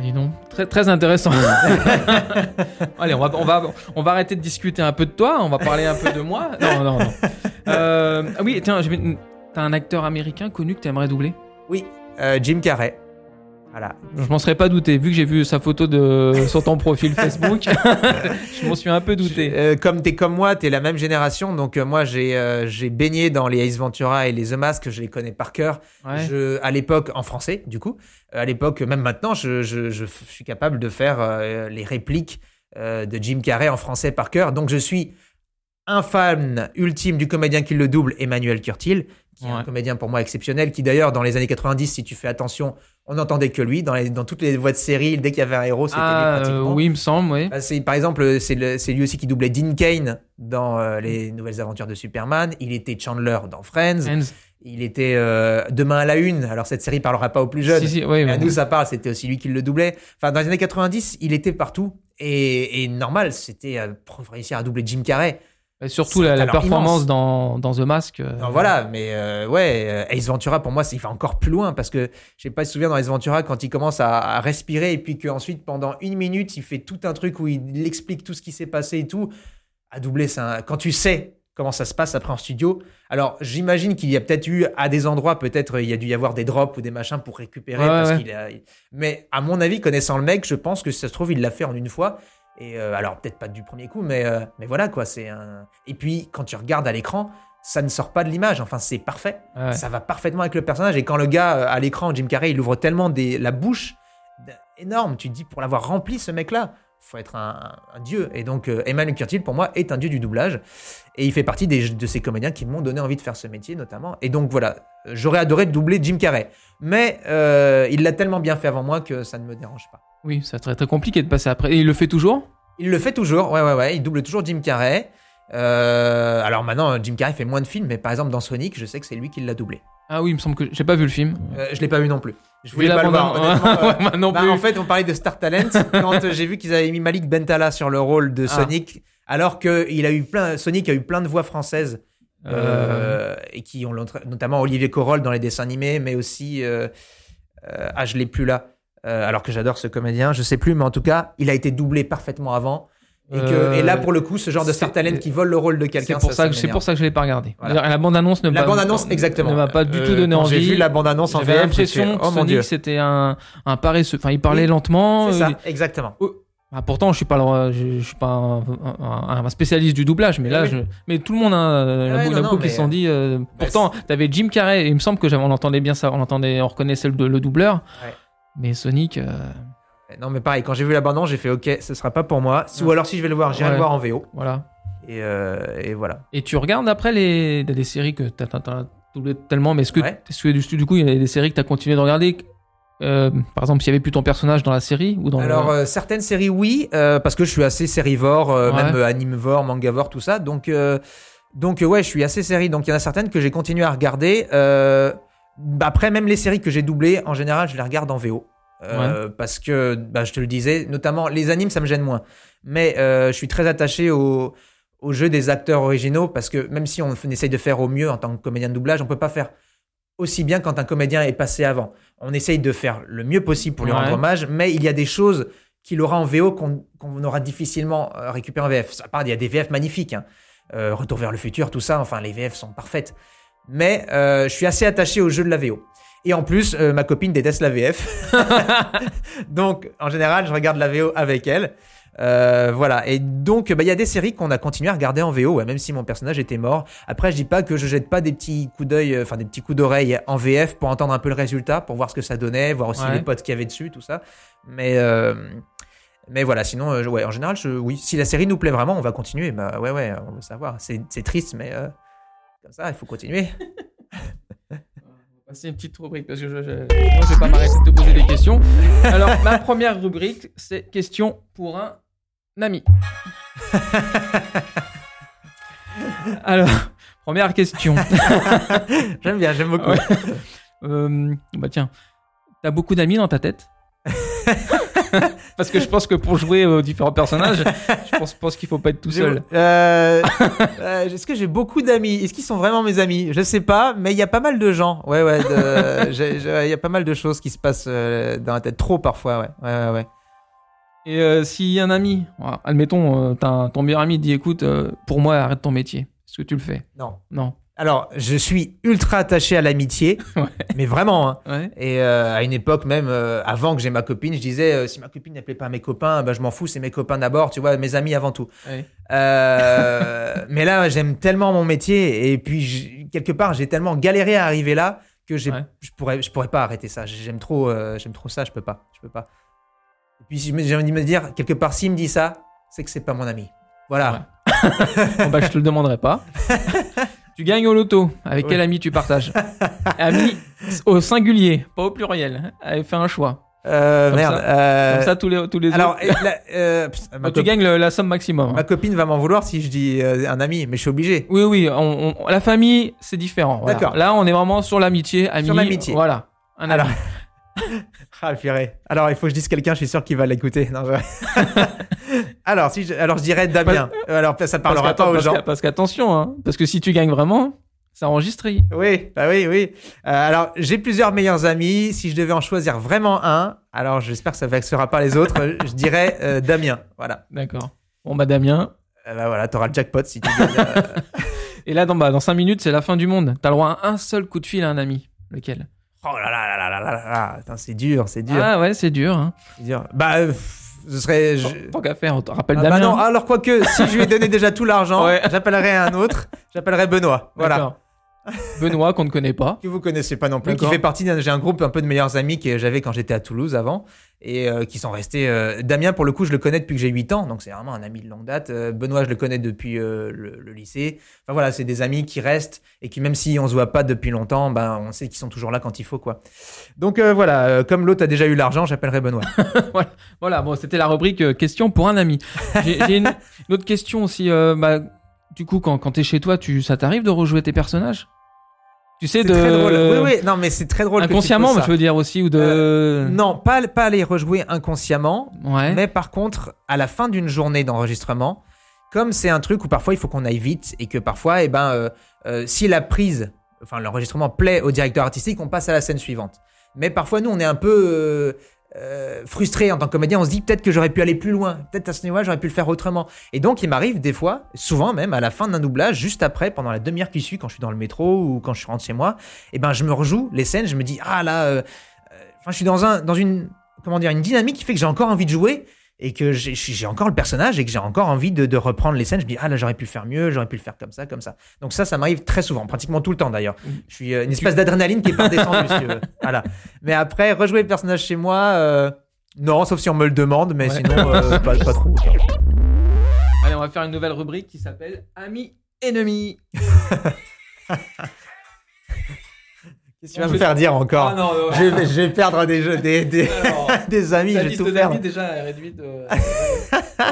Dis donc, très, très intéressant. Allez, on va, on, va, on va arrêter de discuter un peu de toi, on va parler un peu de moi. Non, non, non. Euh, ah oui, tiens, t'as un acteur américain connu que t'aimerais doubler? Oui, euh, Jim Carrey. Voilà. Je m'en serais pas douté, vu que j'ai vu sa photo de, sur ton profil Facebook. je m'en suis un peu douté. Euh, comme t'es comme moi, t'es la même génération, donc euh, moi j'ai euh, j'ai baigné dans les Ace Ventura et les The Mask, je les connais par cœur. Ouais. Je, à l'époque, en français, du coup, à l'époque, même maintenant, je, je, je suis capable de faire les répliques de Jim Carrey en français par cœur. Donc, je suis un fan ultime du comédien qui le double, Emmanuel Curtil, qui est un comédien pour moi exceptionnel, qui d'ailleurs, dans les années 90, si tu fais attention, on n'entendait que lui. Dans, les, dans toutes les voix de série, dès qu'il y avait un héros, c'était Ah, lui euh, pratiquement. oui, il me semble, oui. Bah, c'est, par exemple, c'est, lui aussi qui doublait Dean Kane dans euh, les Nouvelles Aventures de Superman. Il était Chandler dans Friends. Friends. Il était euh, Demain à la Une. Alors cette série parlera pas aux plus jeunes. Si, si, oui, Mais à nous, ça parle. C'était aussi lui qui le doublait. Enfin, dans les années 90, il était partout. Et, et normal, c'était euh, réussir à doubler Jim Carrey. Et surtout la, performance dans, dans The Mask. euh, Non, voilà, mais euh, ouais, euh, Ace Ventura, pour moi, il va encore plus loin parce que je sais pas si tu te souviens dans Ace Ventura quand il commence à, à respirer et puis qu'ensuite, pendant une minute, il fait tout un truc où il explique tout ce qui s'est passé et tout. À doubler, c'est un- quand tu sais comment ça se passe après en studio. Alors, j'imagine qu'il y a peut-être eu, à des endroits, peut-être, il y a dû y avoir des drops ou des machins pour récupérer. Ouais, parce ouais. qu'il a... Mais à mon avis, connaissant le mec, je pense que si ça se trouve, il l'a fait en une fois. Et euh, alors, peut-être pas du premier coup, mais, euh, mais voilà, quoi. c'est un... Et puis, quand tu regardes à l'écran, ça ne sort pas de l'image. Enfin, c'est parfait. Ouais. Ça va parfaitement avec le personnage. Et quand le gars, euh, à l'écran, Jim Carrey, il ouvre tellement des... la bouche énorme, tu te dis, pour l'avoir rempli, ce mec-là, faut être un, un dieu. Et donc, euh, Emmanuel Curtil, pour moi, est un dieu du doublage. Et il fait partie des, de ces comédiens qui m'ont donné envie de faire ce métier, notamment. Et donc, voilà, j'aurais adoré doubler Jim Carrey. Mais euh, il l'a tellement bien fait avant moi que ça ne me dérange pas. Oui, ça serait très compliqué de passer après. Et il le fait toujours? Il le fait toujours, ouais, ouais, ouais. Il double toujours Jim Carrey. Euh, alors maintenant, Jim Carrey fait moins de films, mais par exemple dans Sonic, je sais que c'est lui qui l'a doublé. Ah oui, il me semble que j'ai pas vu le film. Euh, je l'ai pas vu non plus. Je voulais la pas le voir. euh, non bah, plus. en fait, on parlait de Star Talent quand euh, j'ai vu qu'ils avaient mis Malik Bentala sur le rôle de Ah. Sonic, alors que il a eu plein, Sonic a eu plein de voix françaises. Et qui ont notamment Olivier Corol dans les dessins animés, mais aussi ah je l'ai plus là, Euh, alors que j'adore ce comédien, je sais plus, mais en tout cas il a été doublé parfaitement avant. Et, que, Euh, et là pour le coup ce genre de Star Talent qui vole le rôle de quelqu'un, c'est pour ça, que c'est pour ça que je l'ai pas regardé. Voilà. La bande annonce ne La m'a- bande annonce exactement ne m'a pas du Euh, tout donné quand envie. J'ai vu la bande annonce en J'avais VF, l'impression que oh Sonic c'était un un paresseux. Enfin, il parlait Oui, lentement. c'est euh, ça, exactement. Ah, pourtant, je suis pas, le- je, je suis pas un, un- un spécialiste du doublage, mais là, Oui. je, mais tout le monde, hein, Ouais, la, bou- non, la non, boucle, mais, ils se sont dit. euh, pourtant, t'avais Jim Carrey, et il me semble que j'avais, on entendait bien ça, on entendait, on reconnaissait le, le doubleur. Ouais. Mais Sonic, euh, Non mais pareil, quand j'ai vu la bande j'ai fait ok, ce sera pas pour moi. Si- Ou alors si je vais le voir, j'irai Ouais. le voir en VO. voilà. Et, euh, et voilà. Et tu regardes après les, des séries que t'as, tellement, mais est-ce que, Ouais. est-ce que du, du coup, il y a des séries que t'as continué de regarder euh, Par exemple, s'il y avait plus ton personnage dans la série ou dans Alors le... euh, certaines séries oui, euh, parce que je suis assez sérivore, même animevore, mangavore, tout ça. Donc donc ouais, je suis assez série. Donc il y en a certaines que j'ai continué à regarder. Après même les séries que j'ai doublées, en général, je les regarde en VO. Euh, Parce que bah, je te le disais, notamment les animes, ça me gêne moins. Mais euh, je suis très attaché au au jeu des acteurs originaux parce que même si on essaye de faire au mieux en tant que comédien de doublage, on peut pas faire aussi bien quand un comédien est passé avant. On essaye de faire le mieux possible pour lui Ouais. rendre hommage, mais il y a des choses qu'il aura en VO qu'on qu'on aura difficilement euh, récupéré en VF. À part, il y a des VF magnifiques. hein. Euh, Retour vers le futur, tout ça, enfin, les VF sont parfaites. Mais euh, je suis assez attaché au jeu de la VO. Et en plus, euh, ma copine déteste la VF. donc, en général, je regarde la VO avec elle. Euh, voilà. Et donc, bah, il y a des séries qu'on a continué à regarder en VO, ouais, même si mon personnage était mort. Après, je dis pas que je jette pas des petits coups d'œil, enfin des petits coups d'oreille en VF pour entendre un peu le résultat, pour voir ce que ça donnait, voir aussi Ouais. les potes qu'il y avait dessus, tout ça. Mais mais voilà, sinon, ouais, en général, je, oui, si la série nous plaît vraiment, on va continuer. Bah ouais, ouais, on veut savoir. C'est triste, mais comme ça, il faut continuer. C'est une petite rubrique parce que je, je vais pas m'arrêter de te poser des questions. Alors, ma première rubrique, c'est question pour un ami. Alors, première question. J'aime bien, j'aime beaucoup. Ouais. Euh, bah tiens, t'as beaucoup d'amis dans ta tête? Parce que je pense que pour jouer aux différents personnages, je pense, pense qu'il faut pas être tout seul. Euh, euh, Est-ce que j'ai beaucoup d'amis? Est-ce qu'ils sont vraiment mes amis? Je sais pas, mais il y a pas mal de gens. Ouais, ouais. Il y a pas mal de choses qui se passent euh, dans la tête. Trop parfois, ouais. Ouais, ouais, ouais. Et euh, si un ami, admettons, ton meilleur ami dit écoute, pour moi, arrête ton métier. Est-ce que tu le fais? Non. Non. Alors, je suis ultra attaché à l'amitié, Ouais. mais vraiment. hein. Ouais. Et euh, à une époque même, euh, avant que j'ai ma copine, je disais euh, si ma copine n'appelait pas à mes copains, bah, je m'en fous, c'est mes copains d'abord, tu vois, mes amis avant tout. Ouais. Mais là, j'aime tellement mon métier et puis quelque part, j'ai tellement galéré à arriver là que je pourrais, je pourrais pas arrêter ça. J'aime trop, j'aime trop ça, je peux pas, je peux pas. Et puis j'ai envie de me dire quelque part, s'il me dit ça, c'est que c'est pas mon ami. Voilà. Bon, bah, je te le demanderai pas. Tu gagnes au loto. Avec Oui. quel ami tu partages Ami au singulier, pas au pluriel. Allez, fais un choix. Euh, Comme merde. ça. euh, Comme ça, tous les, tous les alors, euh, la- tu gagnes le- la somme maximum. hein. ma copine va m'en vouloir si je dis euh, un ami, mais je suis obligé. Oui, oui, on- on- la famille, c'est différent. voilà. D'accord. Là, on est vraiment sur l'amitié, ami. Sur l'amitié. Voilà. Un Alors, ami. ah, le. Alors, il faut que je dise quelqu'un, je suis sûr qu'il va l'écouter. Non, je- Alors, si je, alors je dirais Damien. Euh, alors ça ne parlera pas aux gens. Parce qu'attention, hein, parce que si tu gagnes vraiment, c'est enregistré. Oui, bah oui, oui. Euh, alors, j'ai plusieurs meilleurs amis. Si je devais en choisir vraiment un, alors j'espère que ça ne vexera pas les autres, je dirais euh, Damien. Voilà. D'accord. Bon, bah Damien. Bah voilà, t'auras le jackpot si tu gagnes. Et là, dans, bah, dans 5 minutes, c'est la fin du monde. T'as le droit à un seul coup de fil à un ami. Lequel? Oh là là là là là là là. là C'est dur, c'est dur. Ah ouais, c'est dur. Hein. C'est dur. Bah ce serait. je- Tant qu'à faire, on te rappelle Ah bah Damien. non, alors quoique, si je lui ai donné déjà tout l'argent, Ouais. j'appellerai un autre, j'appellerai Benoît. Voilà. Benoît, qu'on ne connaît pas. Que vous connaissez pas non plus, qui fait partie d'un. J'ai un groupe un peu de meilleurs amis que j'avais quand j'étais à Toulouse avant, et euh, qui sont restés. euh, Damien, pour le coup, je le connais depuis que j'ai 8 ans, donc c'est vraiment un ami de longue date. Euh, Benoît, je le connais depuis le, le lycée. Enfin voilà, c'est des amis qui restent, et qui, même si on se voit pas depuis longtemps, ben, on sait qu'ils sont toujours là quand il faut, quoi. Donc voilà, comme l'autre a déjà eu l'argent, j'appellerai Benoît. Voilà, bon, c'était la rubrique question pour un ami. J'ai une, une autre question aussi. bah, du coup, quand, quand t'es chez toi, tu, ça t'arrive de rejouer tes personnages? Tu sais, C'est de. très drôle. Oui, oui, non, mais c'est très drôle. que tu Inconsciemment, ça. je veux dire aussi, ou de. Euh, Non, pas, pas les rejouer inconsciemment, Ouais. mais par contre, à la fin d'une journée d'enregistrement, comme c'est un truc où parfois il faut qu'on aille vite et que parfois, eh ben, euh, euh, si la prise, enfin l'enregistrement plaît au directeur artistique, on passe à la scène suivante. Mais parfois, nous, on est un peu euh, euh, frustré en tant que comédien. On se dit peut-être que j'aurais pu aller plus loin, peut-être à ce niveau-là, j'aurais pu le faire autrement. Et donc, il m'arrive des fois, souvent même, à la fin d'un doublage, juste après, pendant la demi-heure qui suit, quand je suis dans le métro ou quand je rentre chez moi, eh ben, je me rejoue les scènes. Je me dis ah là. euh, Enfin, je suis dans un, dans une, comment dire, une dynamique qui fait que j'ai encore envie de jouer et que j'ai encore le personnage et que j'ai encore envie de, de reprendre les scènes. Je me dis, ah là, j'aurais pu le faire mieux, j'aurais pu le faire comme ça, comme ça. Donc ça, ça m'arrive très souvent, pratiquement tout le temps d'ailleurs. Je suis euh, une espèce d'adrénaline qui est pas descendue, si tu veux. Voilà. Mais après, rejouer le personnage chez moi, euh, non, sauf si on me le demande, mais Ouais. sinon, euh, pas, pas trop. Allez, on va faire une nouvelle rubrique qui s'appelle Amis ennemis. Qu'est-ce que tu vas me faire dire encore Ah non, non. je, vais, je vais perdre des, jeux, des, des, Alors, des amis, je vais tout d'amis déjà est réduite. de-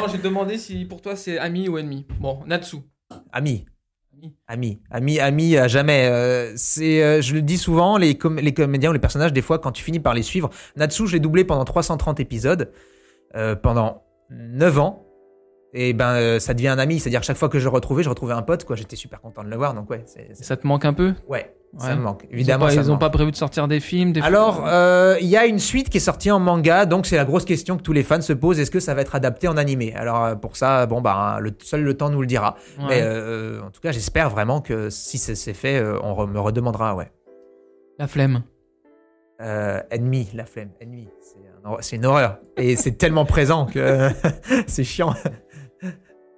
non, j'ai demandé si pour toi c'est ami ou ennemi. Bon, Natsu. Ami. Ami, ami, ami, à jamais. Euh, c'est, euh, je le dis souvent, les, com- les comédiens ou les personnages, des fois, quand tu finis par les suivre, Natsu, je l'ai doublé pendant 330 épisodes, euh, pendant 9 ans. Et ben, euh, ça devient un ami. C'est-à-dire que chaque fois que je le retrouvais, je retrouvais un pote, quoi. J'étais super content de le voir, donc ouais, Ça te manque un peu? Ouais, ça me manque. Évidemment, pas- Ils me ont manque. pas prévu de sortir des films des Alors, euh, il y a une suite qui est sortie en manga, donc c'est la grosse question que tous les fans se posent est-ce que ça va être adapté en animé? Alors euh, pour ça, bon bah le seul le temps nous le dira. Ouais. Mais euh, en tout cas, j'espère vraiment que si c'est fait, on re- me redemandera, ouais. La flemme. Euh, ennemi, la flemme, ennemi, c'est un hor- c'est une horreur et c'est tellement présent que c'est chiant.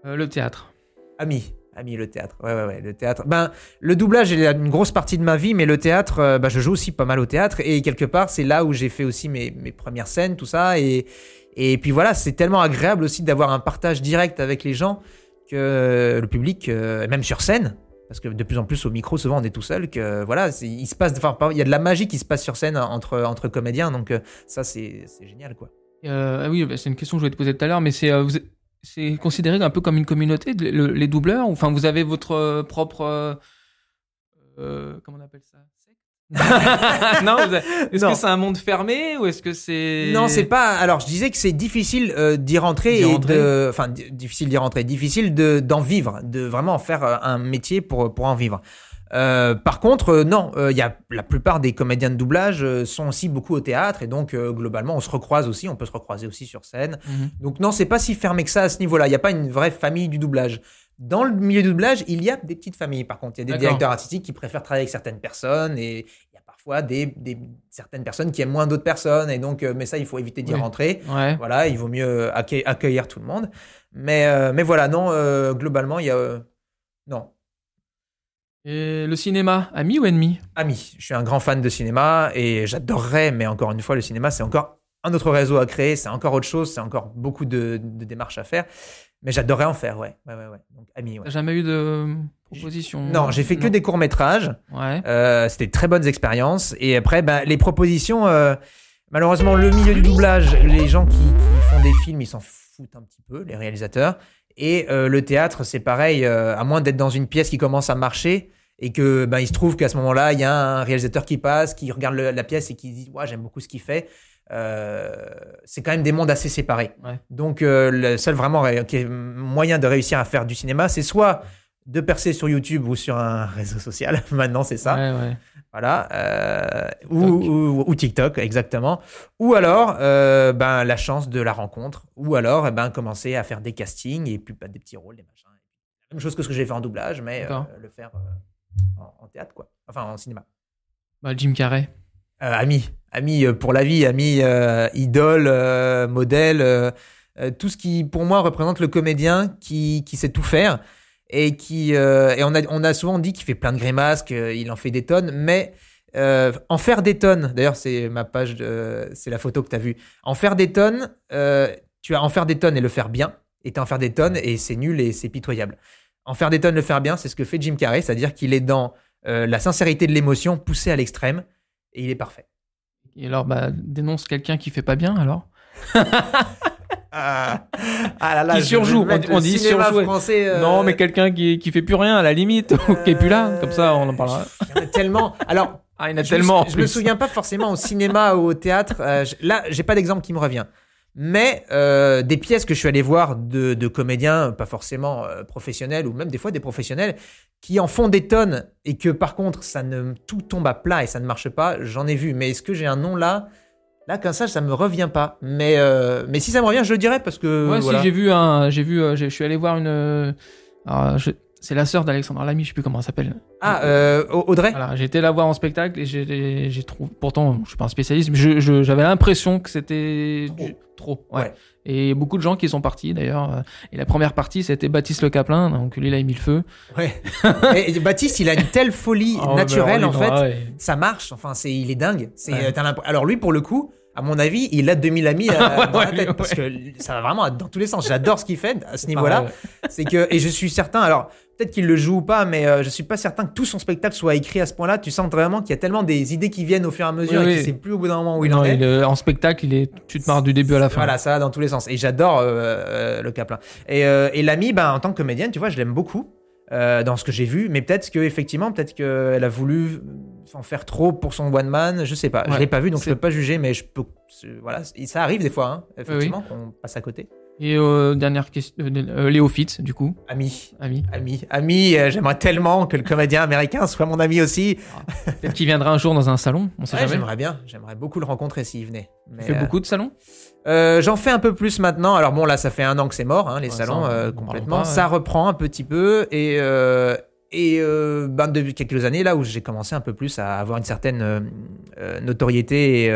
Euh, le théâtre. Ami, ami, le théâtre. Ouais, ouais, ouais, le théâtre. Ben, le doublage est une grosse partie de ma vie, mais le théâtre, euh, ben, je joue aussi pas mal au théâtre. Et quelque part, c'est là où j'ai fait aussi mes, mes premières scènes, tout ça. Et, et puis voilà, c'est tellement agréable aussi d'avoir un partage direct avec les gens que le public, euh, même sur scène, parce que de plus en plus au micro, souvent on est tout seul, que voilà, il se passe, enfin, il y a de la magie qui se passe sur scène entre, entre comédiens. Donc ça, c'est génial, quoi. Euh, ah oui, bah, c'est une question que je voulais te poser tout à l'heure, mais c'est vous c'est considéré un peu comme une communauté, le- les doubleurs ou- Enfin, vous avez votre euh, propre. euh, euh, comment on appelle ça Non, est-ce que c'est un monde fermé ou est-ce que c'est. Non, c'est pas. Alors, je disais que c'est difficile euh, d'y rentrer et rentrer. de. Enfin, di- difficile d'y rentrer. Difficile de d'en vivre, de vraiment en faire un métier pour pour en vivre. Euh, par contre, euh, non, euh, il y a la plupart des comédiens de doublage euh, sont aussi beaucoup au théâtre et donc euh, globalement on se recroise aussi, on peut se recroiser aussi sur scène. Mhm. Donc non, c'est pas si fermé que ça à ce niveau-là. Il n'y a pas une vraie famille du doublage. Dans le milieu du doublage, il y a des petites familles. Par contre, il y a des D'accord. directeurs artistiques qui préfèrent travailler avec certaines personnes et il y a parfois des, des certaines personnes qui aiment moins d'autres personnes et donc, euh, mais ça, il faut éviter d'y Oui. rentrer. Ouais. Voilà, il vaut mieux accueil- accueillir tout le monde. Mais, euh, mais voilà, non, euh, globalement, il y a euh, non. Et le cinéma, ami ou ennemi? Ami, je suis un grand fan de cinéma et j'adorerais, mais encore une fois, le cinéma, c'est encore un autre réseau à créer, c'est encore autre chose, c'est encore beaucoup de, de démarches à faire. Mais j'adorerais en faire, ouais. ouais, ouais, ouais. Donc, ami, ouais. Jamais eu de proposition? Non, j'ai fait que des courts-métrages. Ouais. Euh, C'était très bonnes expériences. Et après, ben, les propositions, euh, malheureusement, le milieu du doublage, les gens qui, qui font des films, ils s'en foutent un petit peu, les réalisateurs. Et euh, le théâtre, c'est pareil, euh, à moins d'être dans une pièce qui commence à marcher et que ben, il se trouve qu'à ce moment-là, il y a un réalisateur qui passe, qui regarde le- la pièce et qui dit ouais, j'aime beaucoup ce qu'il fait. Euh, c'est quand même des mondes assez séparés. Ouais. Donc euh, le seul vraiment ré- qui est moyen de réussir à faire du cinéma, c'est soit de percer sur YouTube ou sur un réseau social. Maintenant, c'est ça. Ouais, ouais. Voilà. euh, ou, TikTok. ou, ou TikTok, exactement. Ou alors, euh, ben, la chance de la rencontre. Ou alors, eh ben, commencer à faire des castings et puis bah, des petits rôles, des machins. La même chose que ce que j'ai fait en doublage, mais euh, le faire en, en théâtre, quoi. Enfin, en cinéma. Bah, Jim Carrey. Euh, ami, ami euh, pour la vie, ami, euh, idole, euh, modèle. tout ce qui, pour moi, représente le comédien qui, qui sait tout faire et qui et on a on a souvent dit qu'il fait plein de grimaces, qu'il en fait des tonnes, mais en faire des tonnes. D'ailleurs, c'est ma page, c'est la photo que tu as vue. En faire des tonnes, tu vas en faire des tonnes et le faire bien, et en faire des tonnes et c'est nul et c'est pitoyable. En faire des tonnes, le faire bien, c'est ce que fait Jim Carrey, c'est-à-dire qu'il est dans euh, la sincérité de l'émotion poussée à l'extrême et il est parfait. Et alors, bah, dénonce quelqu'un qui fait pas bien, alors? Ah, là là, Qui surjoue, on- on dit surjouer. français. euh, Non, mais quelqu'un qui, qui fait plus rien, à la limite, ou qui est plus là, comme ça, on en parlera. Il y en a tellement. Alors, Ah, il y en a je tellement. Me, je me souviens pas forcément au cinéma ou au théâtre. euh, je- là, j'ai pas d'exemple qui me revient. Mais euh, des pièces que je suis allé voir de, de comédiens, pas forcément euh, professionnels ou même des fois des professionnels, qui en font des tonnes et que par contre ça ne tout tombe à plat et ça ne marche pas, j'en ai vu. Mais est-ce que j'ai un nom là? Là, comme ça, ça me revient pas. Mais euh, mais si ça me revient, je le dirais parce que Ouais, voilà. si, j'ai vu un. J'ai vu. euh, je suis allé voir une. euh, alors, je- c'est la sœur d'Alexandre Lamy, je sais plus comment elle s'appelle. ah euh, Audrey. Voilà, j'ai été la voir en spectacle et j'ai j'ai trouvé. Pourtant, je suis pas un spécialiste, mais j'avais l'impression que c'était Trop. du- trop. Ouais. Ouais. Et beaucoup de gens qui sont partis d'ailleurs. euh, Et la première partie, c'était Baptiste Le Caplin, donc lui, il a mis le feu. Ouais. et, Baptiste, il a une telle folie ouais, naturelle en fait. ça marche. Enfin, c'est, il est dingue. C'est, Ouais. euh, Alors lui, pour le coup, à mon avis, il a 2000 amis euh, dans la tête parce que ça va vraiment dans tous les sens. J'adore ce qu'il fait à ce niveau-là. C'est que et je suis certain. Alors peut-être qu'il le joue ou pas, mais euh, je suis pas certain que tout son spectacle soit écrit à ce point-là. Tu sens vraiment qu'il y a tellement des idées qui viennent au fur et à mesure Oui, et oui. qu'il sait plus au bout d'un moment où il Non, en est. il est- en spectacle, il est, tu te marres du début à la fin. Voilà, ça va dans tous les sens. Et j'adore euh, euh, le Caplin. Et, euh, et l'ami, ben, en tant que comédienne, tu vois, je l'aime beaucoup euh, dans ce que j'ai vu. Mais peut-être que effectivement, peut-être qu'elle a voulu en faire trop pour son one man. Je sais pas. Je Ouais. l'ai pas vu, donc je peux pas juger. Mais je peux. Voilà, ça arrive des fois, hein, effectivement, qu'on passe à côté. Et euh, dernière question, euh, Léo Fitz, du coup, Ami, ami. ami, ami. euh, j'aimerais tellement que le comédien américain soit mon ami aussi. Peut-être qu'il viendra un jour dans un salon, on sait Ouais, jamais. j'aimerais bien. J'aimerais beaucoup le rencontrer s'il venait. Mais, Tu fais euh, beaucoup de salons? Euh, J'en fais un peu plus maintenant. Alors bon, là, ça fait un an que c'est mort, hein, les Ouais, salons, ça, euh, complètement. pas, ouais. Ça reprend un petit peu et euh, et euh, ben, depuis quelques années là où j'ai commencé un peu plus à avoir une certaine euh, euh, notoriété et,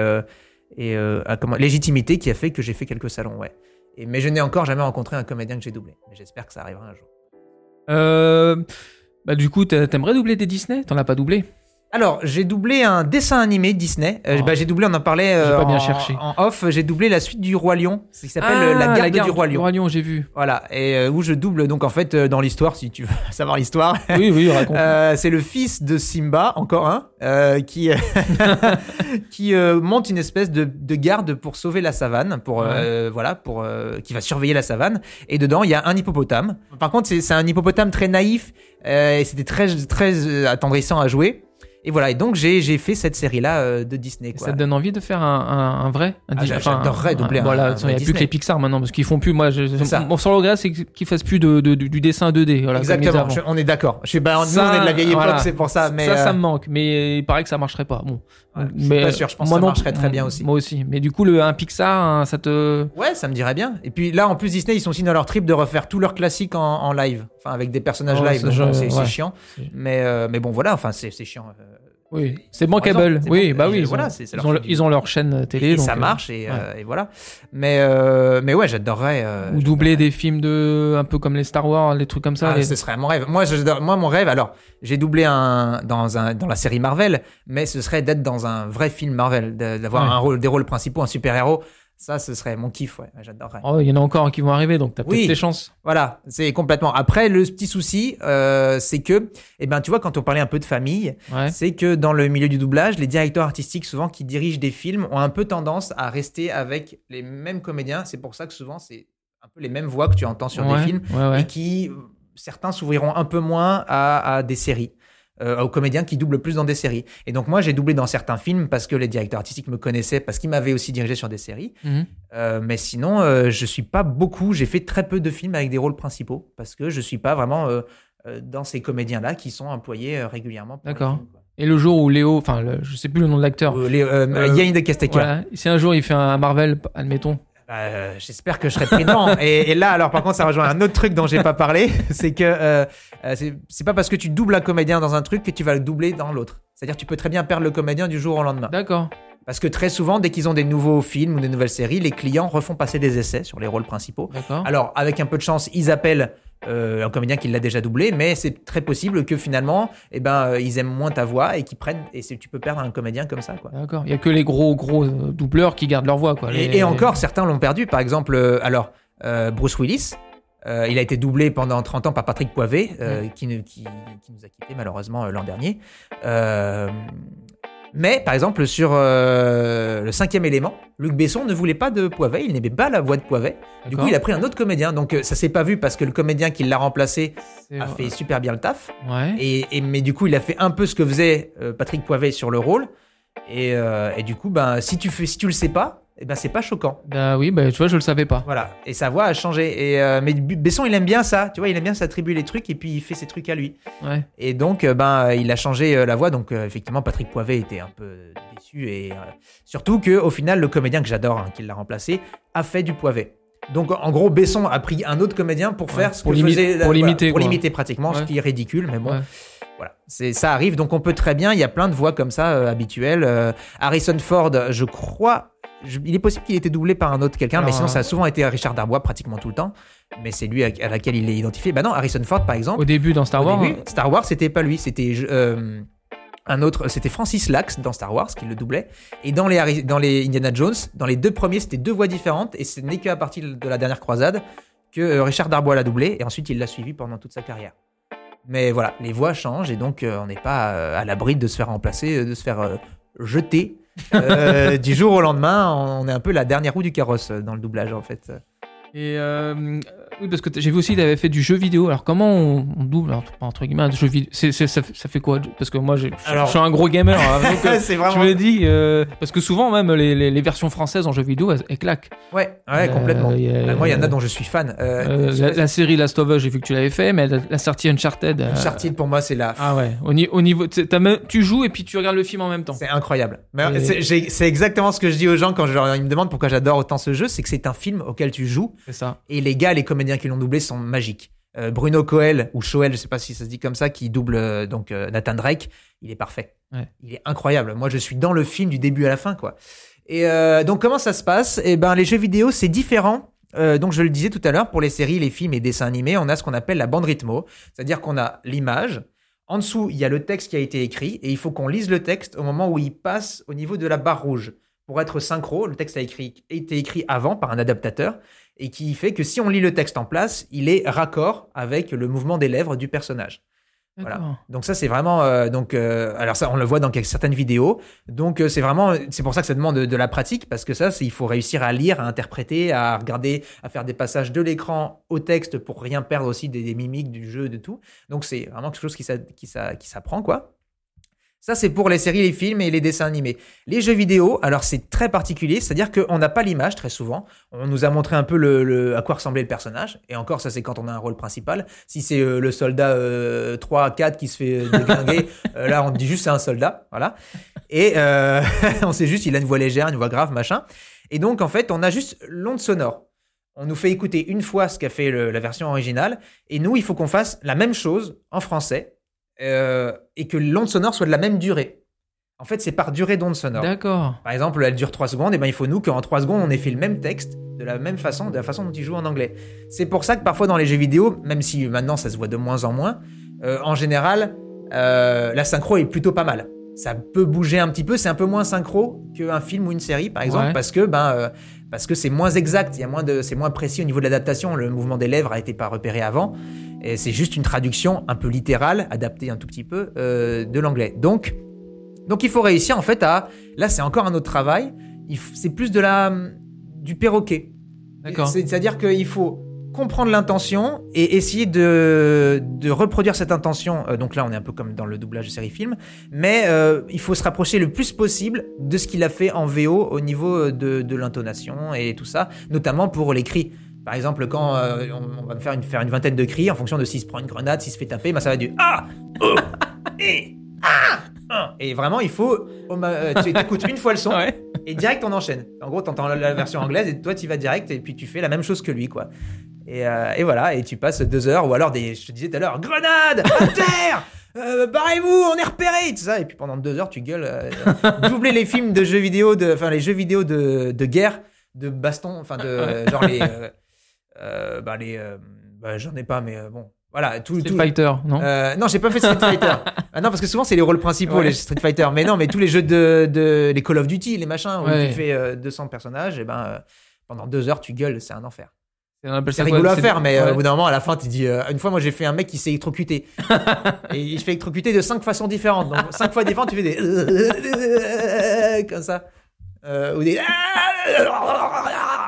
euh, à légitimité qui a fait que j'ai fait quelques salons, ouais. Et, mais je n'ai encore jamais rencontré un comédien que j'ai doublé. J'espère que ça arrivera un jour. Bah du coup, t'a- t'aimerais doubler des Disney? T'en as pas doublé? Alors, j'ai doublé un dessin animé Disney. Euh, Oh. bah, j'ai doublé, on en parlait euh, J'ai pas bien en, cherché. en off. J'ai doublé la suite du Roi Lion, ce qui s'appelle Ah, euh, La Garde du Roi Lion. Lion, j'ai vu. Voilà, et euh, où je double donc en fait euh, dans l'histoire, si tu veux savoir l'histoire, Oui, oui, raconte. euh, c'est le fils de Simba, encore un, euh, qui qui euh, monte une espèce de, de garde pour sauver la savane, pour euh, voilà, pour euh, qui va surveiller la savane. Et dedans, il y a un hippopotame. Par contre, c'est c'est un hippopotame très naïf euh, et c'était très très euh, attendrissant à jouer. Et voilà, et donc j'ai fait cette série là de Disney. Quoi. Ça te donne envie de faire un, un, un vrai un Ah, j'a- j'adorerais un- doubler un- Voilà, il n'y a plus Disney. que les Pixar maintenant, parce qu'ils font plus. Moi, je, ça. mon seul regret, c'est qu'ils fassent plus de, de- du, dessin 2D. Voilà, Exactement, je- on est d'accord. Je suis bah, nous Ça, on est de la vieille époque, voilà. c'est pour ça. Mais ça, ça euh, me manque, mais il paraît que ça marcherait pas. Bon, Ouais, mais pas sûr, je pense que moi ça non- marcherait très bien aussi. Moi aussi, mais du coup, le un Pixar, un, ça te. Ouais, ça me dirait bien. Et puis là, en plus, Disney, ils sont aussi dans leur trip de refaire tous leurs classiques en, en live. Enfin, avec des personnages Ouais, live. c'est ouais. chiant. Mais, euh, mais bon, voilà, enfin, c'est c'est chiant. euh, Oui, c'est bankable. Oui, bon. bah oui. Ils, voilà, ont, ils ont, leur- du- ils ont leur chaîne télé. et donc, ça euh, marche, et, ouais. euh, et voilà. Mais, euh, mais ouais, j'adorerais. euh, Ou doubler des films de un peu comme les Star Wars, les trucs comme ça. Ah, les- ce serait mon rêve. Moi, j'adore- moi, mon rêve, alors, j'ai doublé un, dans, un, dans la série Marvel, mais ce serait d'être dans un vrai film Marvel, d'avoir Ouais. un rôle, des rôles principaux, un super-héros. Ça, ce serait mon kiff, ouais, j'adorerais. Oh, il y en a encore qui vont arriver, donc t'as peut-être Oui. tes chances. Voilà, c'est complètement. Après, le petit souci, euh, c'est que, eh ben, tu vois, quand on parlait un peu de famille, Ouais. c'est que dans le milieu du doublage, les directeurs artistiques, souvent qui dirigent des films, ont un peu tendance à rester avec les mêmes comédiens. C'est pour ça que souvent, c'est un peu les mêmes voix que tu entends sur ouais, des films et qui, certains s'ouvriront un peu moins à, à des séries. Euh, aux comédiens qui doublent plus dans des séries. Et donc moi j'ai doublé dans certains films parce que les directeurs artistiques me connaissaient, parce qu'ils m'avaient aussi dirigé sur des séries. Mhm. Euh, mais sinon, euh, je suis pas beaucoup. J'ai fait très peu de films avec des rôles principaux parce que je suis pas vraiment euh, dans ces comédiens-là qui sont employés régulièrement. D'accord. Et le jour où Léo, enfin, je sais plus le nom de l'acteur. Euh, les, euh, Euh, Yann de Castecker. Voilà. Si un jour il fait un Marvel, admettons. Euh, J'espère que je serai pris dedans. et, et là, alors par contre, ça rejoint un autre truc dont j'ai pas parlé, c'est que euh, euh, c'est- c'est pas parce que tu doubles un comédien dans un truc que tu vas le doubler dans l'autre. C'est-à-dire, tu peux très bien perdre le comédien du jour au lendemain. D'accord. Parce que très souvent, dès qu'ils ont des nouveaux films ou des nouvelles séries, les clients refont passer des essais sur les rôles principaux. Alors, avec un peu de chance, ils appellent euh, un comédien qui l'a déjà doublé, mais c'est très possible que finalement, eh ben, euh, ils aiment moins ta voix et qu'ils prennent. Et tu peux perdre un comédien comme ça. D'accord. Il y a que les gros gros euh, doubleurs qui gardent leur voix quoi. Et, Les- et encore, certains l'ont perdu. Par exemple, euh, alors, euh, Bruce Willis, il a été doublé pendant 30 ans par Patrick Poivet, qui, qui- qui nous a quittés malheureusement l'an dernier. Mais, par exemple, sur euh, le cinquième élément, Luc Besson ne voulait pas de Poivet, il n'aimait pas la voix de Poivet. Du coup, il a pris un autre comédien. Donc, euh, ça s'est pas vu parce que le comédien qui l'a remplacé a vrai. fait super bien le taf. Ouais. Et, et- mais du coup, il a fait un peu ce que faisait euh, Patrick Poivet sur le rôle. Et, euh, et du coup, ben, si tu fais, si tu le sais pas, eh ben, c'est pas choquant. Bah oui, bah tu vois, je le savais pas. Voilà. Et sa voix a changé. Et, euh, mais Besson, il aime bien ça. Tu vois, il aime bien s'attribuer les trucs et puis il fait ses trucs à lui. Ouais. Et donc, euh, ben, euh, il a changé euh, la voix. Donc, effectivement, Patrick Poivet était un peu déçu. Et surtout que, au final, le comédien que j'adore, hein, qui l'a remplacé, a fait du Poivet. Donc, en gros, Besson a pris un autre comédien pour faire Ouais, ce pour que faisait pour voilà, l'imiter, pour l'imiter pratiquement, ce qui est ridicule. Mais bon, Ouais. voilà, c'est ça arrive. Donc, on peut très bien. Il y a plein de voix comme ça euh, habituelles. Euh, Harrison Ford, je crois. Je- il est possible qu'il ait été doublé par un autre quelqu'un, mais sinon ça a euh, souvent été Richard Darbois pratiquement tout le temps. Mais c'est lui à, à laquelle il est identifié. Bah non, Harrison Ford par exemple. Au début dans Star Wars. début, Star Wars, c'était pas lui, c'était euh, un autre, c'était Francis Lax dans Star Wars qui le doublait. Et dans les, Harry- dans les Indiana Jones, dans les deux premiers, c'était deux voix différentes. Et ce n'est qu'à partir de la dernière croisade que euh, Richard Darbois l'a doublé. Et ensuite, il l'a suivi pendant toute sa carrière. Mais voilà, les voix changent et donc euh, on n'est pas euh, à l'abri de se faire remplacer, de se faire jeter. Euh, du jour au lendemain, on est un peu la dernière roue du carrosse dans le doublage en fait. Et euh, oui, parce que j'ai vu aussi, tu avais fait du jeu vidéo. Alors, comment on, on double, alors, entre guillemets, un jeu vidéo c'est, c'est- ça, fait- ça fait quoi? Parce que moi, j'ai- Alors- je suis un gros gamer. hein, donc, euh, c'est je vraiment. me dis, euh, parce que souvent, même les, les- les versions françaises en jeu vidéo, elles, elles claquent. Ouais, ouais, Euh, complètement. a- Bah, moi, il y en a dont je suis fan. Euh, Euh, je la, série Last of Us, j'ai vu que tu l'avais fait, mais la, la sortie Uncharted. euh, Uncharted pour moi c'est la Ah ouais, au, ni- au niveau. même- tu joues et puis tu regardes le film en même temps. c'est incroyable. Mais Et- c'est- j'ai- c'est exactement ce que je dis aux gens quand je ils me demandent pourquoi j'adore autant ce jeu, c'est que c'est un film auquel tu joues C'est ça. et les gars, les comédiens qui l'ont doublé sont magiques. Euh, Bruno Coel ou Choel, je sais pas si ça se dit comme ça, qui double euh, donc euh, Nathan Drake, il est parfait. Ouais. Il est incroyable. Moi, je suis dans le film du début à la fin, quoi. Et donc, comment ça se passe? Eh ben, les jeux vidéo, c'est différent. Donc, je le disais tout à l'heure, pour les séries, les films et dessins animés, on a ce qu'on appelle la bande rythmo, c'est-à-dire qu'on a l'image. En dessous, il y a le texte qui a été écrit et il faut qu'on lise le texte au moment où il passe au niveau de la barre rouge. Pour être synchro, le texte a écrit- été écrit avant par un adaptateur et qui fait que si on lit le texte en place, il est raccord avec le mouvement des lèvres du personnage. Voilà. Donc ça c'est vraiment euh, donc euh, alors ça on le voit dans certaines vidéos. Donc euh, c'est vraiment c'est pour ça que ça demande de, de la pratique parce que ça il faut réussir à lire, à interpréter, à regarder, à faire des passages de l'écran au texte pour rien perdre aussi des, des mimiques du jeu de tout. Donc c'est vraiment quelque chose qui s'a- qui s'a- qui s'apprend quoi. Ça, c'est pour les séries, les films et les dessins animés. Les jeux vidéo, alors c'est très particulier, c'est-à-dire qu'on n'a pas l'image très souvent. On nous a montré un peu le, le- à quoi ressemblait le personnage, et encore, ça c'est quand on a un rôle principal. Si c'est euh, le soldat euh, 3 4 qui se fait euh, déglinguer, euh, là on dit juste c'est un soldat, voilà. Et on sait juste il a une voix légère, une voix grave, machin. Et donc en fait, on a juste l'onde sonore. On nous fait écouter une fois ce qu'a fait le- la version originale, et nous, il faut qu'on fasse la même chose en français, euh, et que l'onde sonore soit de la même durée. En fait, c'est par durée d'onde sonore. D'accord. Par exemple, elle dure 3 secondes, et ben il faut nous qu'en 3 secondes, on ait fait le même texte de la même façon, de la façon dont il joue en anglais. C'est pour ça que parfois dans les jeux vidéo, même si maintenant ça se voit de moins en moins, euh, en général, euh, la synchro est plutôt pas mal. Ça peut bouger un petit peu, c'est un peu moins synchro qu'un film ou une série, par exemple, Ouais. parce que ben euh, parce que c'est moins exact, il y a moins de, c'est moins précis au niveau de l'adaptation. Le mouvement des lèvres a été pas repéré avant, et c'est juste une traduction un peu littérale, adaptée un tout petit peu euh, de l'anglais. Donc donc il faut réussir en fait à là c'est encore un autre travail. C'est plus de la du perroquet. D'accord. C'est- C'est-à-dire qu'il faut comprendre l'intention et essayer de, de reproduire cette intention. Euh, donc là, on est un peu comme dans le doublage de série-film, mais euh, il faut se rapprocher le plus possible de ce qu'il a fait en VO au niveau de, de l'intonation et tout ça, notamment pour les cris. Par exemple, quand euh, on, va faire une, faire une vingtaine de cris en fonction de s'il se prend une grenade, s'il se fait taper, bah, ça va du Ah Et Ah Et vraiment, il faut. oh, euh, tu écoutes une fois le son, Ouais. et direct, on enchaîne. En gros, t'entends la, la version anglaise et toi, tu vas direct et puis tu fais la même chose que lui, quoi. Et, euh, et voilà, et tu passes deux heures, ou alors des, je te disais tout à l'heure, grenade, à terre, euh, barrez-vous, on est repéré, tout ça. Et puis pendant deux heures, tu gueules. euh, doubler les films de jeux vidéo, de, enfin les jeux vidéo de, de guerre, de baston, enfin de genre les, euh, euh, bah les, bah, j'en ai pas, mais bon, voilà, tout, Street tout- Fighter, non euh, non, j'ai pas fait Street Fighter. ah non, parce que souvent c'est les rôles principaux, Ouais. les Street Fighter. Mais non, mais tous les jeux de, de les Call of Duty, les machins, où Ouais. tu fais euh, 200 personnages, et ben euh, pendant deux heures tu gueules, c'est un enfer. C'est quoi rigolo à faire, mais euh, ouais. au bout d'un moment, à la fin, tu dis. euh, une fois, moi, j'ai fait un mec qui s'est électrocuté. et il se fait électrocuter de cinq façons différentes. Donc, cinq fois différentes, tu fais des. comme ça. Euh, ou des.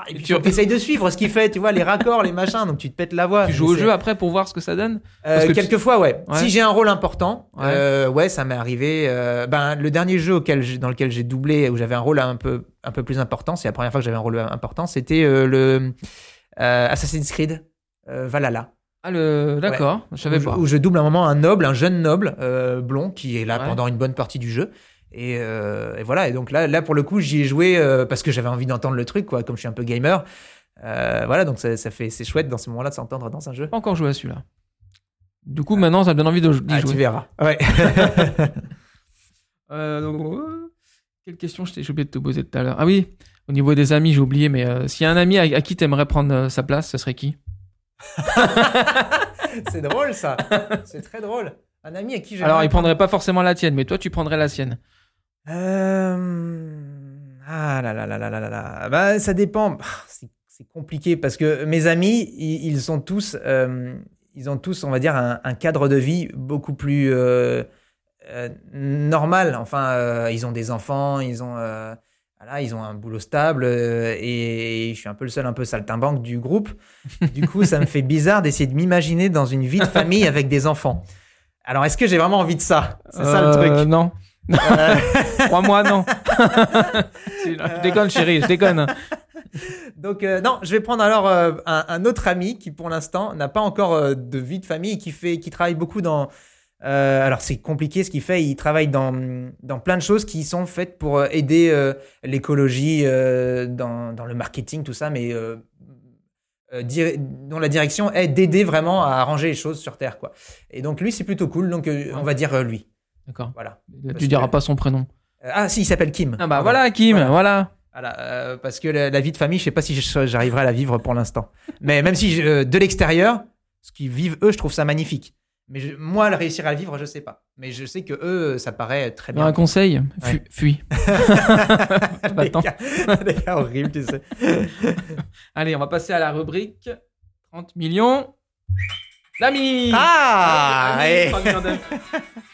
Et puis tu essayes de suivre ce qu'il fait, tu vois, les raccords, les machins, donc tu te pètes la voix. Tu joues au jeu après pour voir ce que ça donne euh, Parce que tu- quelquefois, ouais. Ouais. Si j'ai un rôle important, Ouais. euh, ouais, ça m'est arrivé. euh, ben, le dernier jeu auquel dans lequel j'ai doublé, où j'avais un rôle un peu, un peu plus important, c'est la première fois que j'avais un rôle important, c'était euh, le euh, Assassin's Creed euh, Valhalla. Ah, le... d'accord, je savais où, je- pas. où je double un moment un noble, un jeune noble euh, blond qui est là Ouais. pendant une bonne partie du jeu. Et, euh, et voilà. Et donc là, là pour le coup, j'y ai joué euh, parce que j'avais envie d'entendre le truc, quoi. Comme je suis un peu gamer, Euh, voilà. Donc ça, ça fait, c'est chouette dans ce moment-là de s'entendre dans un jeu. pas encore joué à celui-là. Du coup, maintenant, ça me donne envie de- Ah, tu jouer. verras. Ouais. Donc, euh, quelle question j'ai oublié de te poser tout à l'heure Ah oui, au niveau des amis, j'ai oublié, mais s'il y a un ami à, à qui t'aimerais prendre sa place, ce serait qui? C'est drôle ça. C'est très drôle. Un ami à qui j'ai. Alors, il prendrait pas forcément la tienne, mais toi, tu prendrais la sienne. Euh... Ah là là là là là là là. Bah, ça dépend. Ah, C'est compliqué parce que mes amis, ils, sont tous, euh, ils ont tous, on va dire, un, un cadre de vie beaucoup plus euh, euh, normal. Enfin, ils ont des enfants, ils ont, voilà, ils ont un boulot stable et je suis un peu le seul un peu saltimbanque du groupe. Du coup, ça me fait bizarre d'essayer de m'imaginer dans une vie de famille avec des enfants. Alors, est-ce que j'ai vraiment envie de ça? C'est ça le truc. Non. Euh, Crois-moi, non. je déconne, chérie, je déconne. Donc euh, non, je vais prendre alors euh, un, un autre ami qui pour l'instant n'a pas encore euh, de vie de famille et qui fait, qui travaille beaucoup dans. alors c'est compliqué ce qu'il fait. Il travaille dans dans plein de choses qui sont faites pour aider l'écologie dans dans le marketing tout ça, mais dont la direction est d'aider vraiment à arranger les choses sur Terre quoi. Et donc lui c'est plutôt cool. Donc on va dire lui. D'accord. Voilà. Tu diras que- pas son prénom. Euh, ah si il s'appelle Kim. Ah bah voilà, Kim, Voilà. voilà. Voilà, euh, parce que la, la vie de famille, je sais pas si j'arriverai à la vivre pour l'instant. Mais même si je- euh, de l'extérieur, ce qu'ils vivent eux, je trouve ça magnifique. Mais je- moi, le réussir à le vivre, je sais pas. Mais je sais que eux, ça paraît très bien. Un conseil, Ouais. fuis. des, cas, des cas horribles, tu sais. Allez, on va passer à la rubrique 30 millions d'amis. Ah, Amis, et- 30 millions d'amis.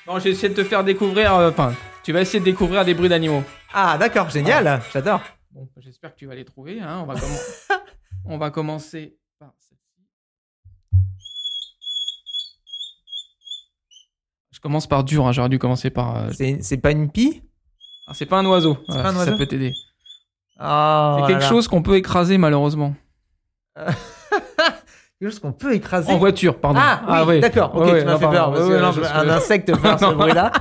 Bon, j'ai essayé de te faire découvrir. euh, Enfin, tu vas essayer de découvrir des bruits d'animaux. ah d'accord, génial, j'adore. Bon, j'espère que tu vas les trouver. hein. On, va commen- on va commencer par celle-ci. Je commence par dur. hein. J'aurais dû commencer par. euh, C'est pas une pie? Ah, c'est pas un oiseau. C'est Voilà, pas un si oiseau? Ça peut t'aider. Ah, c'est quelque chose qu'on peut écraser malheureusement. Chose qu'on peut écraser. En voiture, pardon. Ah, oui, ouais. d'accord. Ok, ouais, tu m'as non, fait pardon. peur. Parce que non, parce un que- insecte faire ce bruit-là.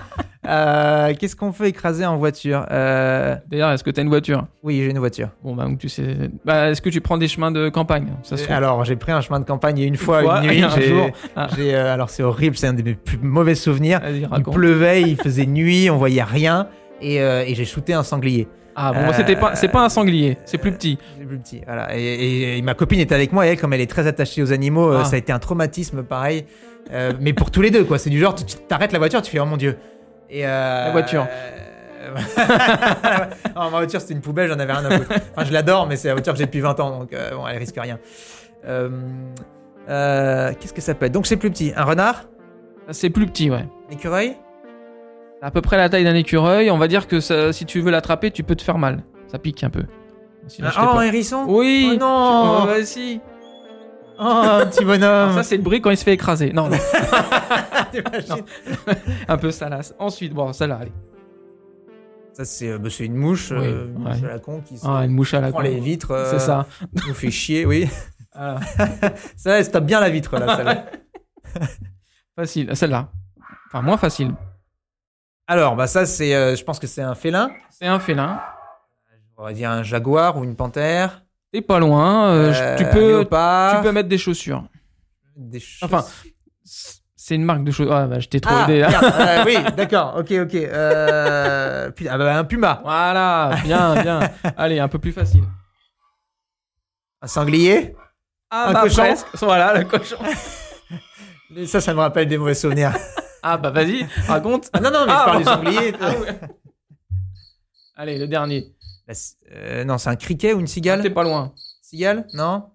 Euh, Qu'est-ce qu'on peut écraser en voiture Euh, D'ailleurs, est-ce que tu as une voiture? Oui, j'ai une voiture. Bon, bah, donc tu sais. Bah, est-ce que tu prends des chemins de campagne? Ça fait. Alors, j'ai pris un chemin de campagne une fois, fois, une nuit. un jour. Ah. euh, alors, c'est horrible, c'est un des mes plus mauvais souvenirs. Il pleuvait, il faisait nuit, on voyait rien. Et, euh, et j'ai shooté un sanglier. Ah, bon, Euh, c'était pas, c'est pas un sanglier, c'est plus petit. C'est plus petit. Voilà. Et, et- et ma copine était avec moi et elle, comme elle est très attachée aux animaux, euh, Ah. ça a été un traumatisme pareil. Euh, mais pour tous les deux, quoi. C'est du genre, tu t'arrêtes la voiture, tu fais oh mon dieu. Et euh, La voiture. non, ma voiture c'était une poubelle, j'en avais rien à foutre. Enfin, je l'adore, mais c'est la voiture que j'ai depuis 20 ans, donc bon, elle risque rien. Qu'est-ce que ça peut être? Donc c'est plus petit. Un renard? C'est plus petit, ouais. Un écureuil? À peu près la taille d'un écureuil. On va dire que ça- si tu veux l'attraper, tu peux te faire mal. Ça pique un peu. T'ai Oh, un hérisson? Oui. Oh non. Oh, bah, si. Oh, un petit Alors, bonhomme ça, c'est le bruit quand il se fait écraser. Non, non. T'imagines un peu salace. Ensuite, bon, celle-là, allez. Ça, c'est euh, bah, c'est une mouche, euh, Oui, une ouais. mouche à la con qui se Ah, une mouche à la prend con. les vitres. euh, C'est ça. nous fait chier, oui. Voilà. Ça, elle se tape bien la vitre, là, celle-là. Facile. Celle-là. Enfin, moins facile. Alors, bah, ça, c'est, euh, je pense que c'est un félin. C'est un félin. On va dire un jaguar ou une panthère. T'es pas loin. euh, Euh, tu un peux, léopard. tu peux mettre des chaussures. Des Enfin, C'est une marque de choses. Ah, bah, je t'ai trop Ah, aidé là. merde, euh, oui, d'accord, ok, ok. Euh, putain, ah bah, un puma, Voilà, bien, bien. Allez, un peu plus facile. un sanglier. Ah, Un bah, cochon presque. Voilà, le cochon. Ça, ça me rappelle des mauvais souvenirs. Ah, bah, vas-y, raconte. Ah, non, non, mais Ah, je parle bon. du sanglier. Ah, ouais. Allez, le dernier. C- euh, non, c'est un criquet ou une T'es cigale pas loin. Cigale? Non?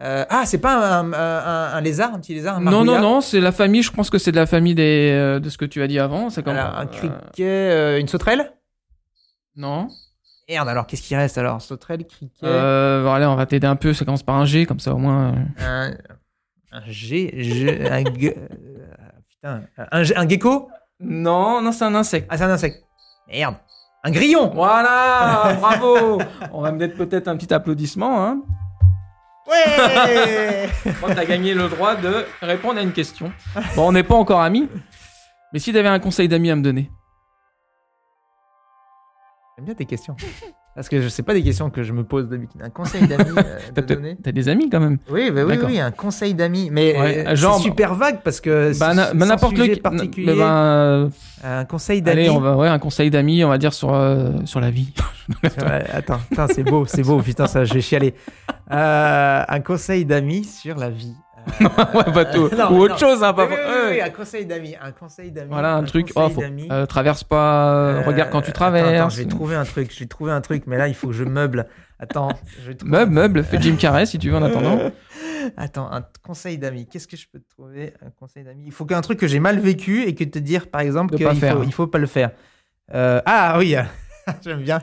Euh, Ah, c'est pas un, un- un- un lézard, un petit lézard un Non, non, non, c'est la famille. Je pense que c'est de la famille des, euh, de ce que tu as dit avant. C'est comme Alors, un criquet, une sauterelle? Non. Merde, alors qu'est-ce qui reste alors? Sauterelle, criquet, Euh, voilà, on va t'aider un peu. Ça commence par un G, comme ça au moins. euh. un, un G, G- un, gue- putain, un, ge- un gecko? Non, non, c'est un insecte. Ah, c'est un insecte. Merde. Un grillon Voilà, bravo. On va me mettre peut-être un petit applaudissement. Hein. Ouais Bon, t'as gagné le droit de répondre à une question. Bon, on n'est pas encore amis. Mais si t'avais un conseil d'amis à me donner? J'aime bien tes questions. Parce que je sais pas des questions que je me pose d'habitude. Un conseil d'amis euh, T'as de des amis quand même. Oui, bah oui, oui, un conseil d'amis. Mais Ouais, euh, genre- c'est super vague parce que Bah, bah, n'importe lequel. particulier. bah, euh, Un conseil d'amis. allez, on va, ouais, un conseil d'amis, on va dire sur, euh, sur la vie. Attends, putain, c'est beau, c'est beau, putain, ça, je vais chialer. Un conseil d'amis sur la vie. Ouais, pas tout. non, Ou autre non. chose, hein, pas ouais. un conseil d'amis, un conseil d'amis. Voilà, un, truc. Oh, faut, euh, traverse pas. euh, Euh, regarde quand tu attends, attends, traverses. je vais trouver un truc, je vais trouver un truc, mais là, il faut que je meuble. Attends, je vais Meuble, meuble, fais Jim Carrey si tu veux en attendant. Attends, un conseil d'amis. Qu'est-ce que je peux te trouver Un conseil d'amis? Il faut qu'un truc que j'ai mal vécu et que te dire, par exemple, qu'il faut, il faut pas le faire. Euh, ah oui, j'aime bien.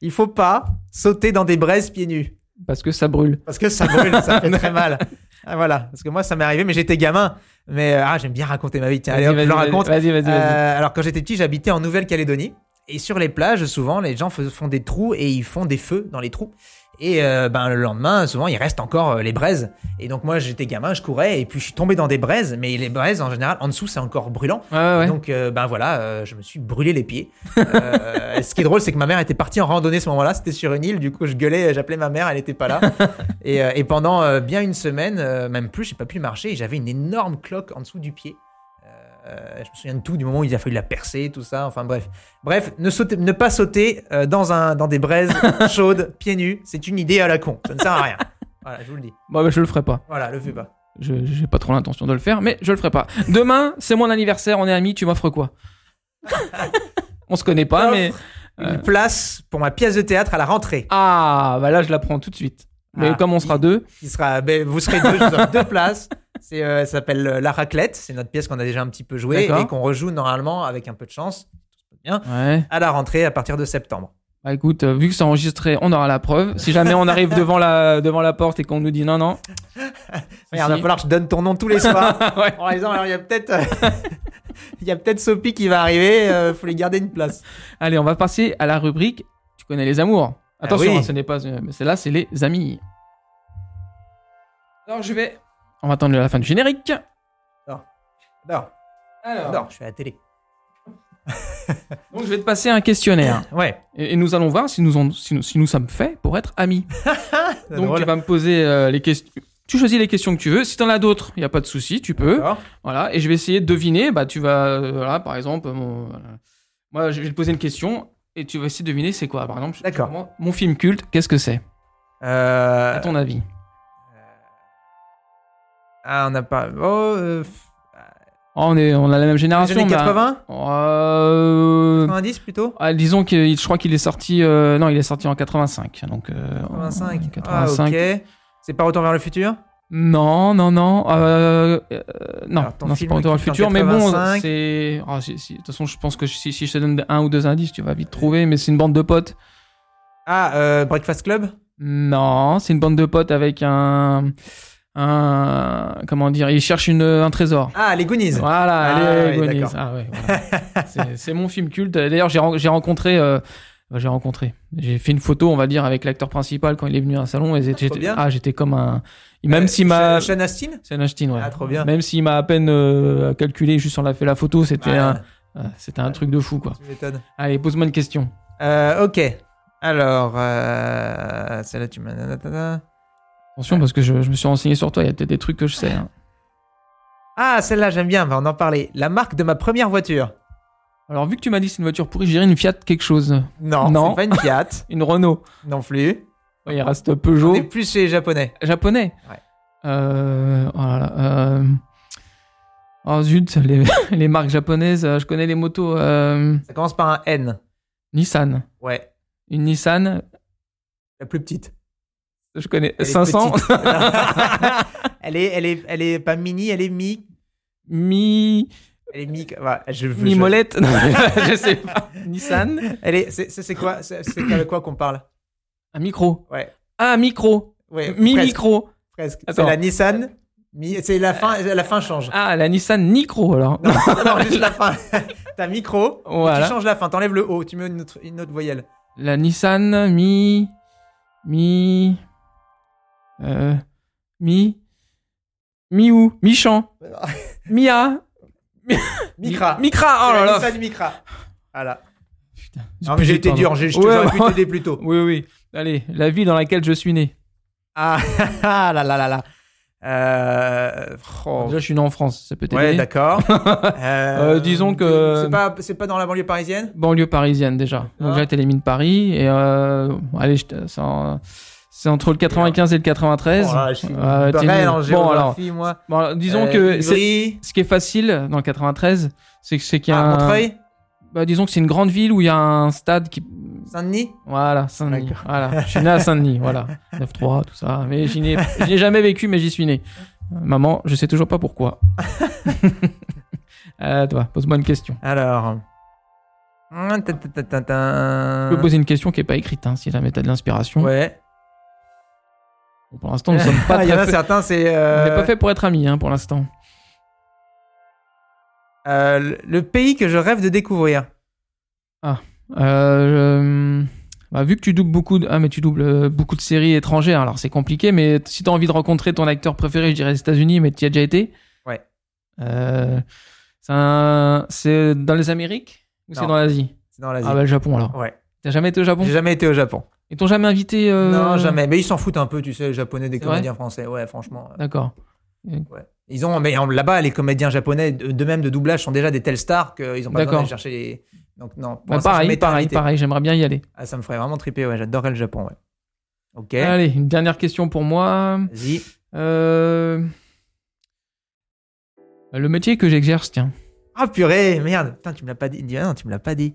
Il faut pas sauter dans des braises pieds nus. Parce que ça brûle. Parce que ça brûle, ça fait très mal. Ah, voilà, parce que moi ça m'est arrivé, mais j'étais gamin. Mais euh, ah, j'aime bien raconter ma vie. Tiens, allez, hop, je le raconte. Vas-y, vas-y, vas-y. Euh, alors quand j'étais petit, j'habitais en Nouvelle-Calédonie. Et sur les plages, souvent, les gens font des trous et ils font des feux dans les trous. Et euh, ben, le lendemain, souvent, il reste encore euh, les braises. Et donc moi, j'étais gamin, je courais et puis je suis tombé dans des braises. Mais les braises, en général, en dessous, c'est encore brûlant. Ouais, ouais, ouais. Donc euh, ben voilà, je me suis brûlé les pieds. Ce qui est drôle, c'est que ma mère était partie en randonnée ce moment-là. C'était sur une île. Du coup, je gueulais, j'appelais ma mère, elle n'était pas là. et, et pendant bien une semaine, même plus, j'ai pas pu marcher. et J'avais une énorme cloque en dessous du pied. Euh, je me souviens de tout, du moment où il a fallu la percer, tout ça. Enfin bref, bref, ne, sauter- ne pas sauter euh, dans un dans des braises chaudes, pieds nus. C'est une idée à la con. Ça ne sert à rien. Voilà, je vous le dis. Bon, bah, je le ferai pas. Voilà, le fais pas. Je j'ai pas trop l'intention de le faire, mais je le ferai pas. Demain, c'est mon anniversaire, on est amis, tu m'offres quoi? On se connaît pas, mais. Une place pour ma pièce de théâtre à la rentrée. Ah, bah là, je la prends tout de suite. Mais Ah, comme on sera deux, sera, ben, vous serez deux, je vous offre deux places. C'est, euh, ça s'appelle euh, La Raclette. C'est notre pièce qu'on a déjà un petit peu jouée D'accord. et qu'on rejoue normalement avec un peu de chance ouais. à la rentrée à partir de septembre. Bah écoute, euh, vu que c'est enregistré, on aura la preuve. Si jamais on arrive devant la, devant la porte et qu'on nous dit non, non. Regarde, il va falloir que je donne ton nom tous les soirs. Ouais. En disant, alors il y a peut-être, il y a peut-être Sophie qui va arriver. euh, faut lui garder une place. Allez, on va passer à la rubrique. Tu connais les amours. Attention, oui. hein, ce n'est pas. euh, Mais celle-là, c'est les amis. Alors, je vais. On va attendre la fin du générique. Non, Alors, non, je suis à la télé. donc je vais te passer un questionnaire. Ouais. Et, et nous allons voir si nous, on- si, nous, si nous sommes faits pour être amis. Donc, drôle. tu vas me poser euh, les questions. Tu choisis les questions que tu veux. Si tu en as d'autres, il n'y a pas de souci, tu peux. D'accord. Voilà, et je vais essayer de deviner. Bah, tu vas, euh, voilà, par exemple, mon- voilà. moi, je vais te poser une question et tu vas essayer de deviner c'est quoi. Par exemple, D'accord. mon film culte, qu'est-ce que c'est? Euh, À ton avis ah, on n'a pas. Oh, euh, Oh, on, est, on a la même les génération. années mais, 80 euh, 90 plutôt? ah, disons que je crois qu'il est sorti. euh, non, il est sorti en 85. Donc, euh, 85. en Ah, 85. ok. C'est pas Retour vers le futur? Non, non, non. euh, non, non c'est pas Retour vers le futur. Mais bon, 85. c'est. ah, si- si- de toute façon, je pense que si, si je te donne un ou deux indices, tu vas vite trouver. Mais c'est une bande de potes. Ah, Breakfast Club? Non, c'est une bande de potes avec un. Un comment dire Ils cherchent une, un trésor. Ah, les Goonies. Voilà, Ah, allez, oui, Goonies. Ah, ouais, voilà. C'est- mon film culte. D'ailleurs, j'ai ren- j'ai rencontré. euh, bah, j'ai rencontré. J'ai fait une photo, on va dire, avec l'acteur principal quand il est venu à un salon. Et j'étais ah, j'étais comme un. Même s'il Sean m'a. Sean Astin? C'est un Ashton, ouais. Ah, trop bien. Même s'il m'a à peine euh, calculé, juste on a fait la photo, c'était un, euh, c'était un truc de fou, quoi. Tu. Allez, pose-moi une question. Euh, ok. Alors, euh, celle-là, tu m'as. Attention, parce que je, je me suis renseigné sur toi, il y a peut-être des trucs que je sais. hein. Ah, celle-là, j'aime bien, on va en parler. La marque de ma première voiture. Alors, vu que tu m'as dit c'est une voiture pourrie, je dirais une Fiat quelque chose. Non, Non. c'est pas une Fiat. Une Renault. non plus. Ouais, il reste On Peugeot. est plus chez les Japonais. Japonais. Ouais. Euh, oh euh, oh zut, les, les marques japonaises, euh, je connais les motos. euh, Ça commence par un N. Nissan. Ouais, Une Nissan, la plus petite. Je connais. Elle est 500 petite. elle est, elle est, elle est pas mini, elle est mi. Mi. Elle est mi. ouais, je, je- Mi molette Non, je sais pas. Nissan. Elle est, c'est, quoi, c'est, avec quoi qu'on parle? Un micro. Ouais, Ah, un micro. ouais. Mi presque, micro. Presque. C'est la Nissan. Mi, c'est la fin, la fin change. Ah, la Nissan Micro alors. Non, non, juste la fin. T'as micro. Voilà. Tu changes la fin. T'enlèves le O. Tu mets une autre, une autre voyelle. La Nissan Mi. Mi. Euh. Mi. Mi où Michan. Mia. Micra. Micra. Oh là là. Nissan Micra. Voilà. Putain. Non, mais j'ai été dur. J'ai, Ouais, t'aurais pu t'aider plus tôt. Oui, oui. Allez, la ville dans laquelle je suis né. Ah, ah là là là là. Euh, oh. Déjà, je suis né en France, ça peut t'aider. Ouais, d'accord. Euh, disons que- C'est pas, c'est pas dans la banlieue parisienne? Banlieue parisienne déjà. Donc Ah. j'ai été les mines Paris et euh, allez, je te- c'est en- c'est entre le 95 et le 93. Oh là, je suis Euh, pareil en bon alors, moi. bon, disons Euh, que ce qui est facile dans le 93, c'est que c'est qu'il y a ah, un- Montreuil, bah, disons que c'est une grande ville où il y a un stade qui Saint-Denis. voilà Saint-Denis. Voilà, je suis né à Saint-Denis, voilà 9-3 tout ça. Mais n'ai n'ai jamais vécu, mais j'y suis né. Maman, je sais toujours pas pourquoi. euh, toi, pose-moi une question. Alors. Je peux poser une question qui est pas écrite, hein, si jamais t'as de l'inspiration. Ouais. Bon, pour l'instant, nous sommes pas Il y en a fait- certains, c'est. On euh, n'est pas fait pour être amis, hein, pour l'instant. euh, le- pays que je rêve de découvrir. Euh, euh, bah, vu que tu doubles beaucoup de, ah, mais tu doubles beaucoup de séries étrangères, alors c'est compliqué, mais si t'as envie de rencontrer ton acteur préféré, je dirais les États-Unis, mais tu y as déjà été. Ouais. C'est un- dans les Amériques ou c'est dans l'Asie? C'est dans l'Asie. Ah bah le Japon alors. Ouais. T'as jamais été au Japon? J'ai jamais été au Japon. Ils t'ont jamais invité euh, Non, jamais. Mais ils s'en foutent un peu, tu sais, les japonais des comédiens français. Ouais, franchement. euh, D'accord. Ouais. Ils ont, mais là-bas, les comédiens japonais, de de même de doublage, sont déjà des telles stars qu'ils ont pas besoin d'aller chercher les. Donc, non. Bah, pareil, pareil, pareil. J'aimerais bien y aller. Ah, ça me ferait vraiment triper, ouais. J'adorerais le Japon, ouais. Ok. Allez, une dernière question pour moi. Vas-y. Euh... Le métier que j'exerce, tiens. Ah, purée, merde. Putain, tu me l'as pas dit. Non, tu me l'as pas dit.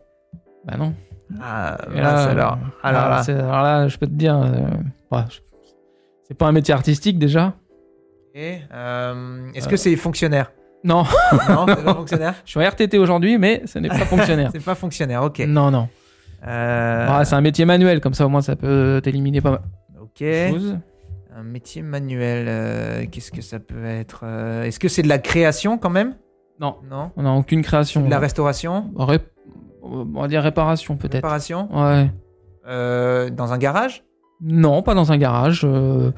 Bah non. Ah, là, alors. euh, Alors alors, là. alors là, je peux te dire, euh, ouais, je- c'est pas un métier artistique déjà. Et, euh, Est-ce que c'est fonctionnaire? Non, Non, c'est pas fonctionnaire? Je suis en RTT aujourd'hui, mais ce n'est pas fonctionnaire. C'est pas fonctionnaire, ok. Non, non. Euh, Ah, c'est un métier manuel, comme ça au moins ça peut t'éliminer pas mal ok. de choses. Un métier manuel, euh, qu'est-ce que ça peut être euh, Est-ce que c'est de la création quand même? Non, Non on n'a aucune création. De la restauration? Ré- On va dire réparation peut-être. Réparation Ouais. Euh, Dans un garage? Non, pas dans un garage. euh.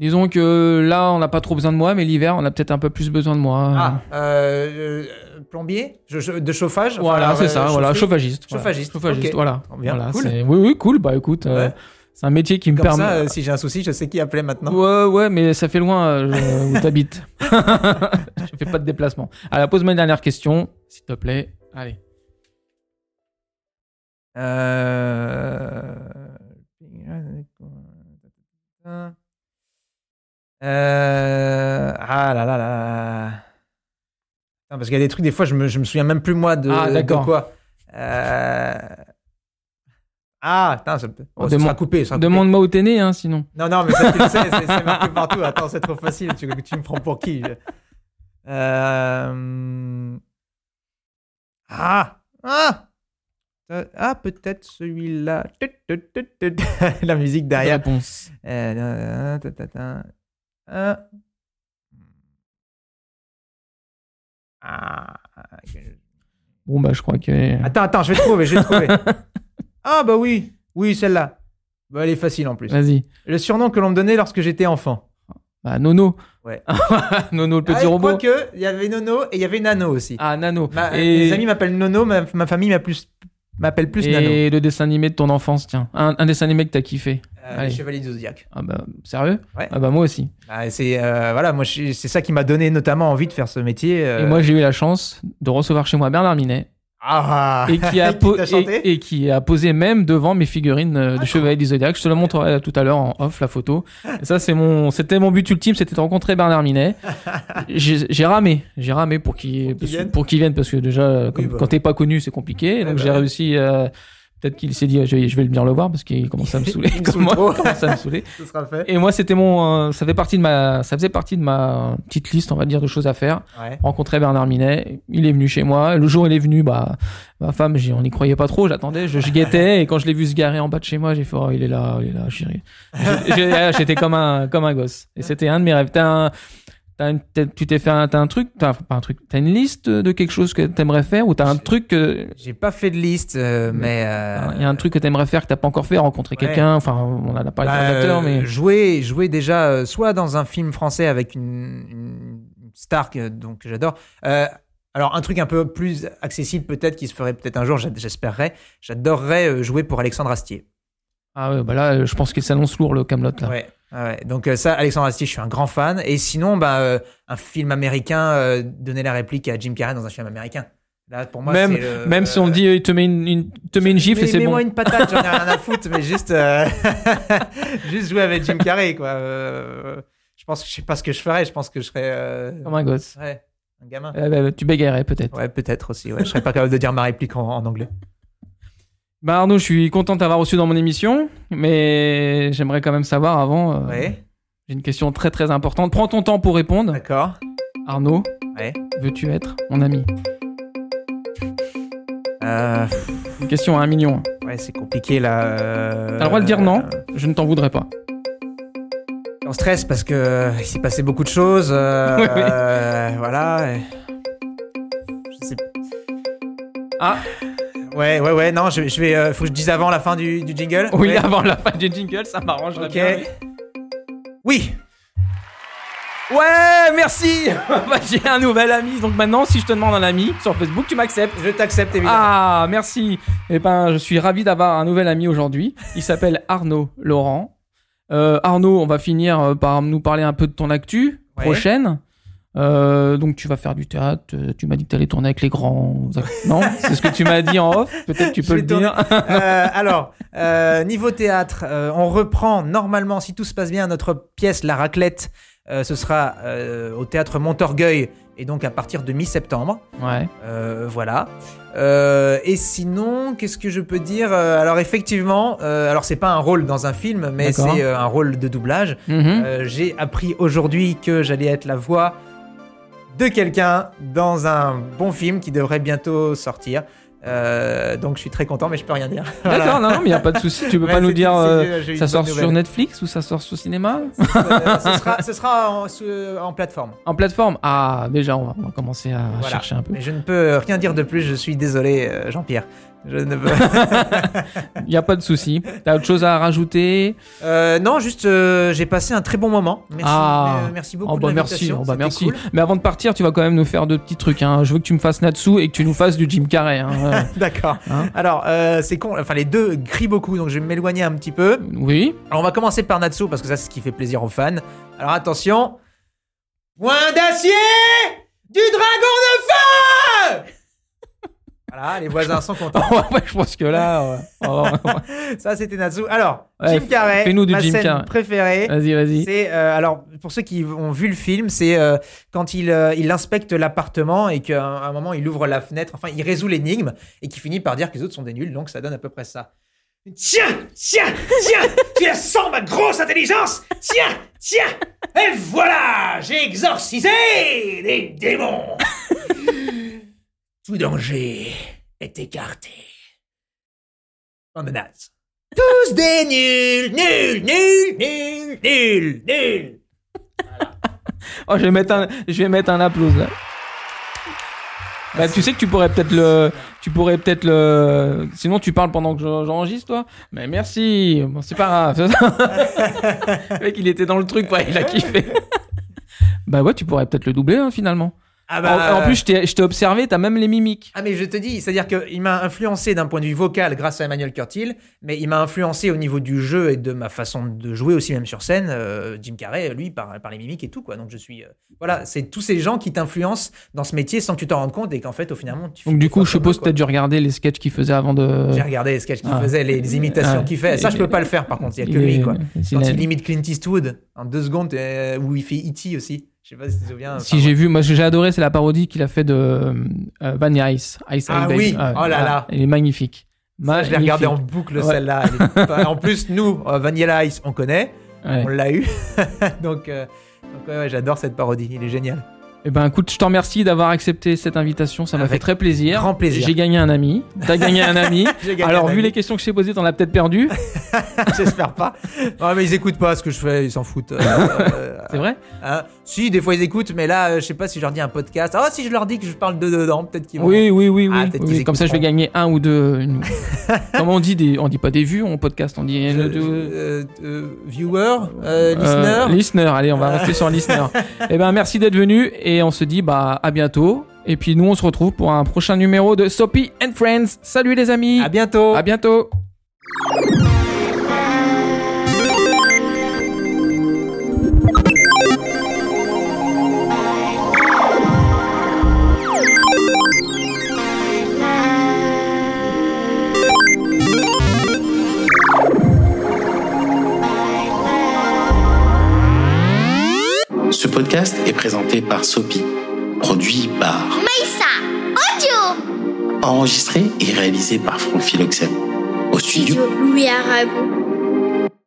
Disons que là, on n'a pas trop besoin de moi, mais l'hiver, on a peut-être un peu plus besoin de moi. Ah, euh, plombier? Je- je- De chauffage? Voilà, c'est ça, voilà, chauffagiste. voilà. Chauffagiste, Chauffagiste, voilà. Bien, Voilà, cool. Oui, oui, cool. Bah écoute, Ouais. c'est un métier qui me Comme permet. ça, euh, si j'ai un souci, je sais qui appeler maintenant. Ouais, ouais, mais ça fait loin euh, où t'habites. je fais pas de déplacement. Alors, pose-moi une dernière question, s'il te plaît. Allez. Euh... Euh... Ah là là là. Parce qu'il y a des trucs, des fois, je me, je me souviens même plus moi de, Ah, de d'accord. quoi. Euh... Ah, putain, ça, peut... oh, ça Demande- coupé. ça sera coupé. Demande-moi où t'es né, hein, sinon. Non, non, mais ça, tu le sais, c'est marqué partout. Attends, c'est trop facile. Tu, tu me prends pour qui je- Euh... Ah Ah Ah, peut-être celui-là. La musique derrière. réponse. Euh. Ah. Bon, bah, je crois que. Attends, attends, je vais trouver, je vais trouver. Ah, bah oui, oui, celle-là. Bah, elle est facile en plus. Vas-y. Le surnom que l'on me donnait lorsque j'étais enfant. Bah, Nono. Ouais. Nono, le petit Ah, robot. Il y avait Nono et il y avait Nano aussi. Ah, Nano. Ma- Et- Mes amis m'appellent Nono, ma, ma famille m'appelle plus, M'appelle plus Nano. Et le dessin animé de ton enfance, tiens. Un, un dessin animé que t'as kiffé. Euh, Allez. Chevalier du Zodiac. Ah bah, sérieux? Ouais. Ah bah, moi aussi. Ah, c'est euh, voilà, moi c'est ça qui m'a donné notamment envie de faire ce métier. euh. Et moi, j'ai eu la chance de recevoir chez moi Bernard Minet. Ah, et qui a, chanté et, et qui a posé même devant mes figurines euh, Ah, du Chevalier du Zodiac. Je te le montrerai tout à l'heure en off la photo. Et ça c'est mon, c'était mon but ultime, c'était de rencontrer Bernard Minet. J'ai ramé, j'ai ramé pour qu'il vienne. pour qu'il vienne parce que déjà comme- bah. quand t'es pas connu c'est compliqué. Ouais, Donc bah j'ai réussi. euh, Peut-être qu'il s'est dit, je vais, je vais venir le voir parce qu'il commence à me saouler. Il me comme saoule moi, trop. il commence à me saouler. Ce sera fait. Et moi, c'était mon, euh, ça fait partie de ma, ça faisait partie de ma petite liste, on va dire, de choses à faire Ouais. rencontrer Bernard Minet. Il est venu chez moi. Le jour où il est venu, bah, ma femme, on n'y croyait pas trop. J'attendais, je, je guettais. Et quand je l'ai vu se garer en bas de chez moi, j'ai fait, oh, il est là, il est là, chérie. Ah, J'étais comme un, comme un gosse. Et c'était un de mes rêves. T'as tu t'es fait un, t'as un truc, t'as, pas un truc, t'as une liste de quelque chose que t'aimerais faire ou t'as un truc que, J'ai pas fait de liste, euh, mais euh, il y a un truc que t'aimerais faire que t'as pas encore fait, rencontrer Ouais. quelqu'un. Enfin, on en a parlé bah, des acteurs, mais. euh, jouer, jouer déjà euh, soit dans un film français avec une, une star que, donc, j'adore. Alors un truc un peu plus accessible peut-être qui se ferait peut-être un jour, j'espérerais. J'adorerais jouer pour Alexandre Astier. Ah ouais, bah là, je pense qu'il s'annonce lourd le Camelot là. Ouais, ouais. Donc euh, ça, Alexandre Astier, je suis un grand fan. Et sinon, bah, euh, un film américain, euh, donner la réplique à Jim Carrey dans un film américain. Là, pour moi, même, le- même si on te dit, il te met une, une- te met une gifle et c'est bon. Mets-moi une patate, j'en ai rien à foutre, mais juste, euh, juste jouer avec Jim Carrey, quoi. Euh, je pense que je sais pas ce que je ferais. Je pense que je serais, euh, Comme un gosse. ouais, un gamin. Euh, bah, tu bégayerais peut-être. Ouais, peut-être aussi. Ouais. Je serais pas capable de dire ma réplique en, en anglais. Bah Arnaud, je suis content de t'avoir reçu dans mon émission, mais j'aimerais quand même savoir avant. euh, Ouais, J'ai une question très très importante. Prends ton temps pour répondre. d'accord. Arnaud, Ouais. veux-tu être mon ami? Euh, Une question à un million. ouais, c'est compliqué là. euh, T'as le droit de dire non, je ne t'en voudrais pas. En stress parce que euh, il s'est passé beaucoup de choses. euh, Oui, oui. euh, voilà. et- Je sais. Ah. Ouais, ouais, ouais. Non, je, je vais. euh, faut que je dise avant la fin du, du jingle. Oui, Ouais. avant la fin du jingle, ça m'arrangerait Ok. bien. Oui. Ouais, merci Bah, J'ai un nouvel ami, donc maintenant, si je te demande un ami sur Facebook, tu m'acceptes. Je t'accepte évidemment. Ah, merci. Eh ben, je suis ravi d'avoir un nouvel ami aujourd'hui. Il s'appelle Arnaud Laurent. Euh, Arnaud, on va finir euh, par nous parler un peu de ton actu Ouais. prochaine. Euh, donc tu vas faire du théâtre. euh, Tu m'as dit que tu allais tourner avec les grands. Non, c'est ce que tu m'as dit en off. Peut-être tu peux le tourner. dire. Euh, alors, euh, niveau théâtre, on reprend normalement, si tout se passe bien, notre pièce La Raclette. ce sera au théâtre Montorgueil et donc à partir de mi-septembre. Ouais. Voilà. Et sinon, qu'est-ce que je peux dire Alors effectivement, alors c'est pas un rôle dans un film, mais c'est un rôle de doublage. Mhm. J'ai appris aujourd'hui que j'allais être la voix de quelqu'un dans un bon film qui devrait bientôt sortir. Euh, donc je suis très content, mais je peux rien dire. Voilà. D'accord, non, non, mais il n'y a pas de souci. Tu peux Ouais, pas nous dire. euh, ça sort sur. Netflix ou ça sort sur cinéma Euh, ce sera, ce sera en, ce- en plateforme. En plateforme Ah, déjà, on va, on va commencer à Voilà. chercher un peu. Mais je ne peux rien dire de plus. Je suis désolé, euh, Jean-Pierre. Je ne veux. Il n'y a pas de souci. T'as autre chose à rajouter? Euh, non, juste, euh, j'ai passé un très bon moment. Merci, Ah. euh, merci beaucoup. Oh de bah merci, oh bah merci. cool. Mais avant de partir, tu vas quand même nous faire deux petits trucs. Hein. Je veux que tu me fasses Natsu et que tu nous fasses du Jim Carrey. Hein. D'accord. Hein Alors, euh, c'est con. Enfin, les deux crient beaucoup, donc je vais m'éloigner un petit peu. oui. Alors, on va commencer par Natsu parce que ça, c'est ce qui fait plaisir aux fans. Alors, attention. Point d'acier du dragon de feu. Voilà, les voisins sont contents. ouais, je pense que là. ouais. Ouais. Ça, c'était Natsu. Alors, Ouais, Jim Carrey, fais-nous du ma Jim scène Carrey. préférée. Vas-y, vas-y. C'est euh, alors pour ceux qui ont vu le film, c'est euh, quand il, euh, il inspecte l'appartement et qu'à un, un moment il ouvre la fenêtre, enfin il résout l'énigme et qui finit par dire que les autres sont des nuls, donc ça donne à peu près ça. Tiens, tiens, tiens, tu la sens ma grosse intelligence Tiens, tiens, et voilà, j'ai exorcisé les démons. Tout danger est écarté. De nazes. Tous des nuls, nuls, nuls, nuls, nuls, nuls. Oh, je vais mettre un, je vais mettre un applause là. Bah, tu sais que tu pourrais peut-être le, tu pourrais peut-être le, sinon tu parles pendant que j'en- j'enregistre toi. Mais merci, bon c'est pas grave. le mec il était dans le truc, quoi, il a kiffé. bah ouais, tu pourrais peut-être le doubler hein, finalement. Ah En, en plus, je t'ai je t'ai observé, t'as même les mimiques. Ah mais je te dis, c'est-à-dire qu'il m'a influencé d'un point de vue vocal grâce à Emmanuel Curtil, mais il m'a influencé au niveau du jeu et de ma façon de jouer aussi même sur scène. euh, Jim Carrey, lui, par, par les mimiques et tout quoi. Donc je suis, euh, voilà, c'est tous ces gens qui t'influencent dans ce métier sans que tu t'en rendes compte et qu'en fait au finalement tu. Donc du coup, je suppose que t'as dû regarder les sketchs qu'il faisait avant de. J'ai regardé les sketchs qu'il Ah. faisait, les, les imitations Ouais. qu'il fait. Ça, je peux pas le faire par contre. Il y a que Il lui quoi. Quand il imite Clint Eastwood en deux secondes, euh, où il fait E.T. aussi. Je sais pas si tu te souviens. Si j'ai vu, moi ce que j'ai adoré, c'est la parodie qu'il a fait de euh, Vanilla Ice. Ice Ah Ice oui, oh là là. Il est magnifique. Ça, je l'ai regardé en boucle Ouais. celle-là. Elle est en plus, nous, euh, Vanilla Ice, on connaît. Ouais. On l'a eu. donc, euh, donc ouais, ouais, j'adore cette parodie. Il est génial. Eh ben écoute, je te remercie d'avoir accepté cette invitation, ça m'a fait très plaisir. grand plaisir. J'ai gagné un ami. T'as gagné un ami. Gagné Alors un vu ami. les questions que je t'ai posées, t'en as peut-être perdu. J'espère pas. Non, mais ils écoutent pas ce que je fais, ils s'en foutent. Euh, euh, C'est vrai hein. Si, des fois ils écoutent, mais là, euh, je sais pas si je leur dis un podcast. Ah, si je leur dis que je parle de dedans, peut-être qu'ils vont. Oui, oui, oui, oui. Ah, Oui, qu'ils Comme ça, je vais gagner un ou deux. une- Comment on dit des... On dit pas des vues en podcast, on dit. Je- euh, deux- euh, euh, viewer, euh, Euh, listener. listener, allez, on va rester sur listener. eh ben, merci d'être venu et on se dit bah à bientôt. Et puis nous, on se retrouve pour un prochain numéro de Soapy and Friends. Salut les amis. À bientôt. À bientôt. Ce podcast est présenté par Sopi, produit par Maïssa Audio. Enregistré et réalisé par Franck Philoxène. Au studio. Louis Aragon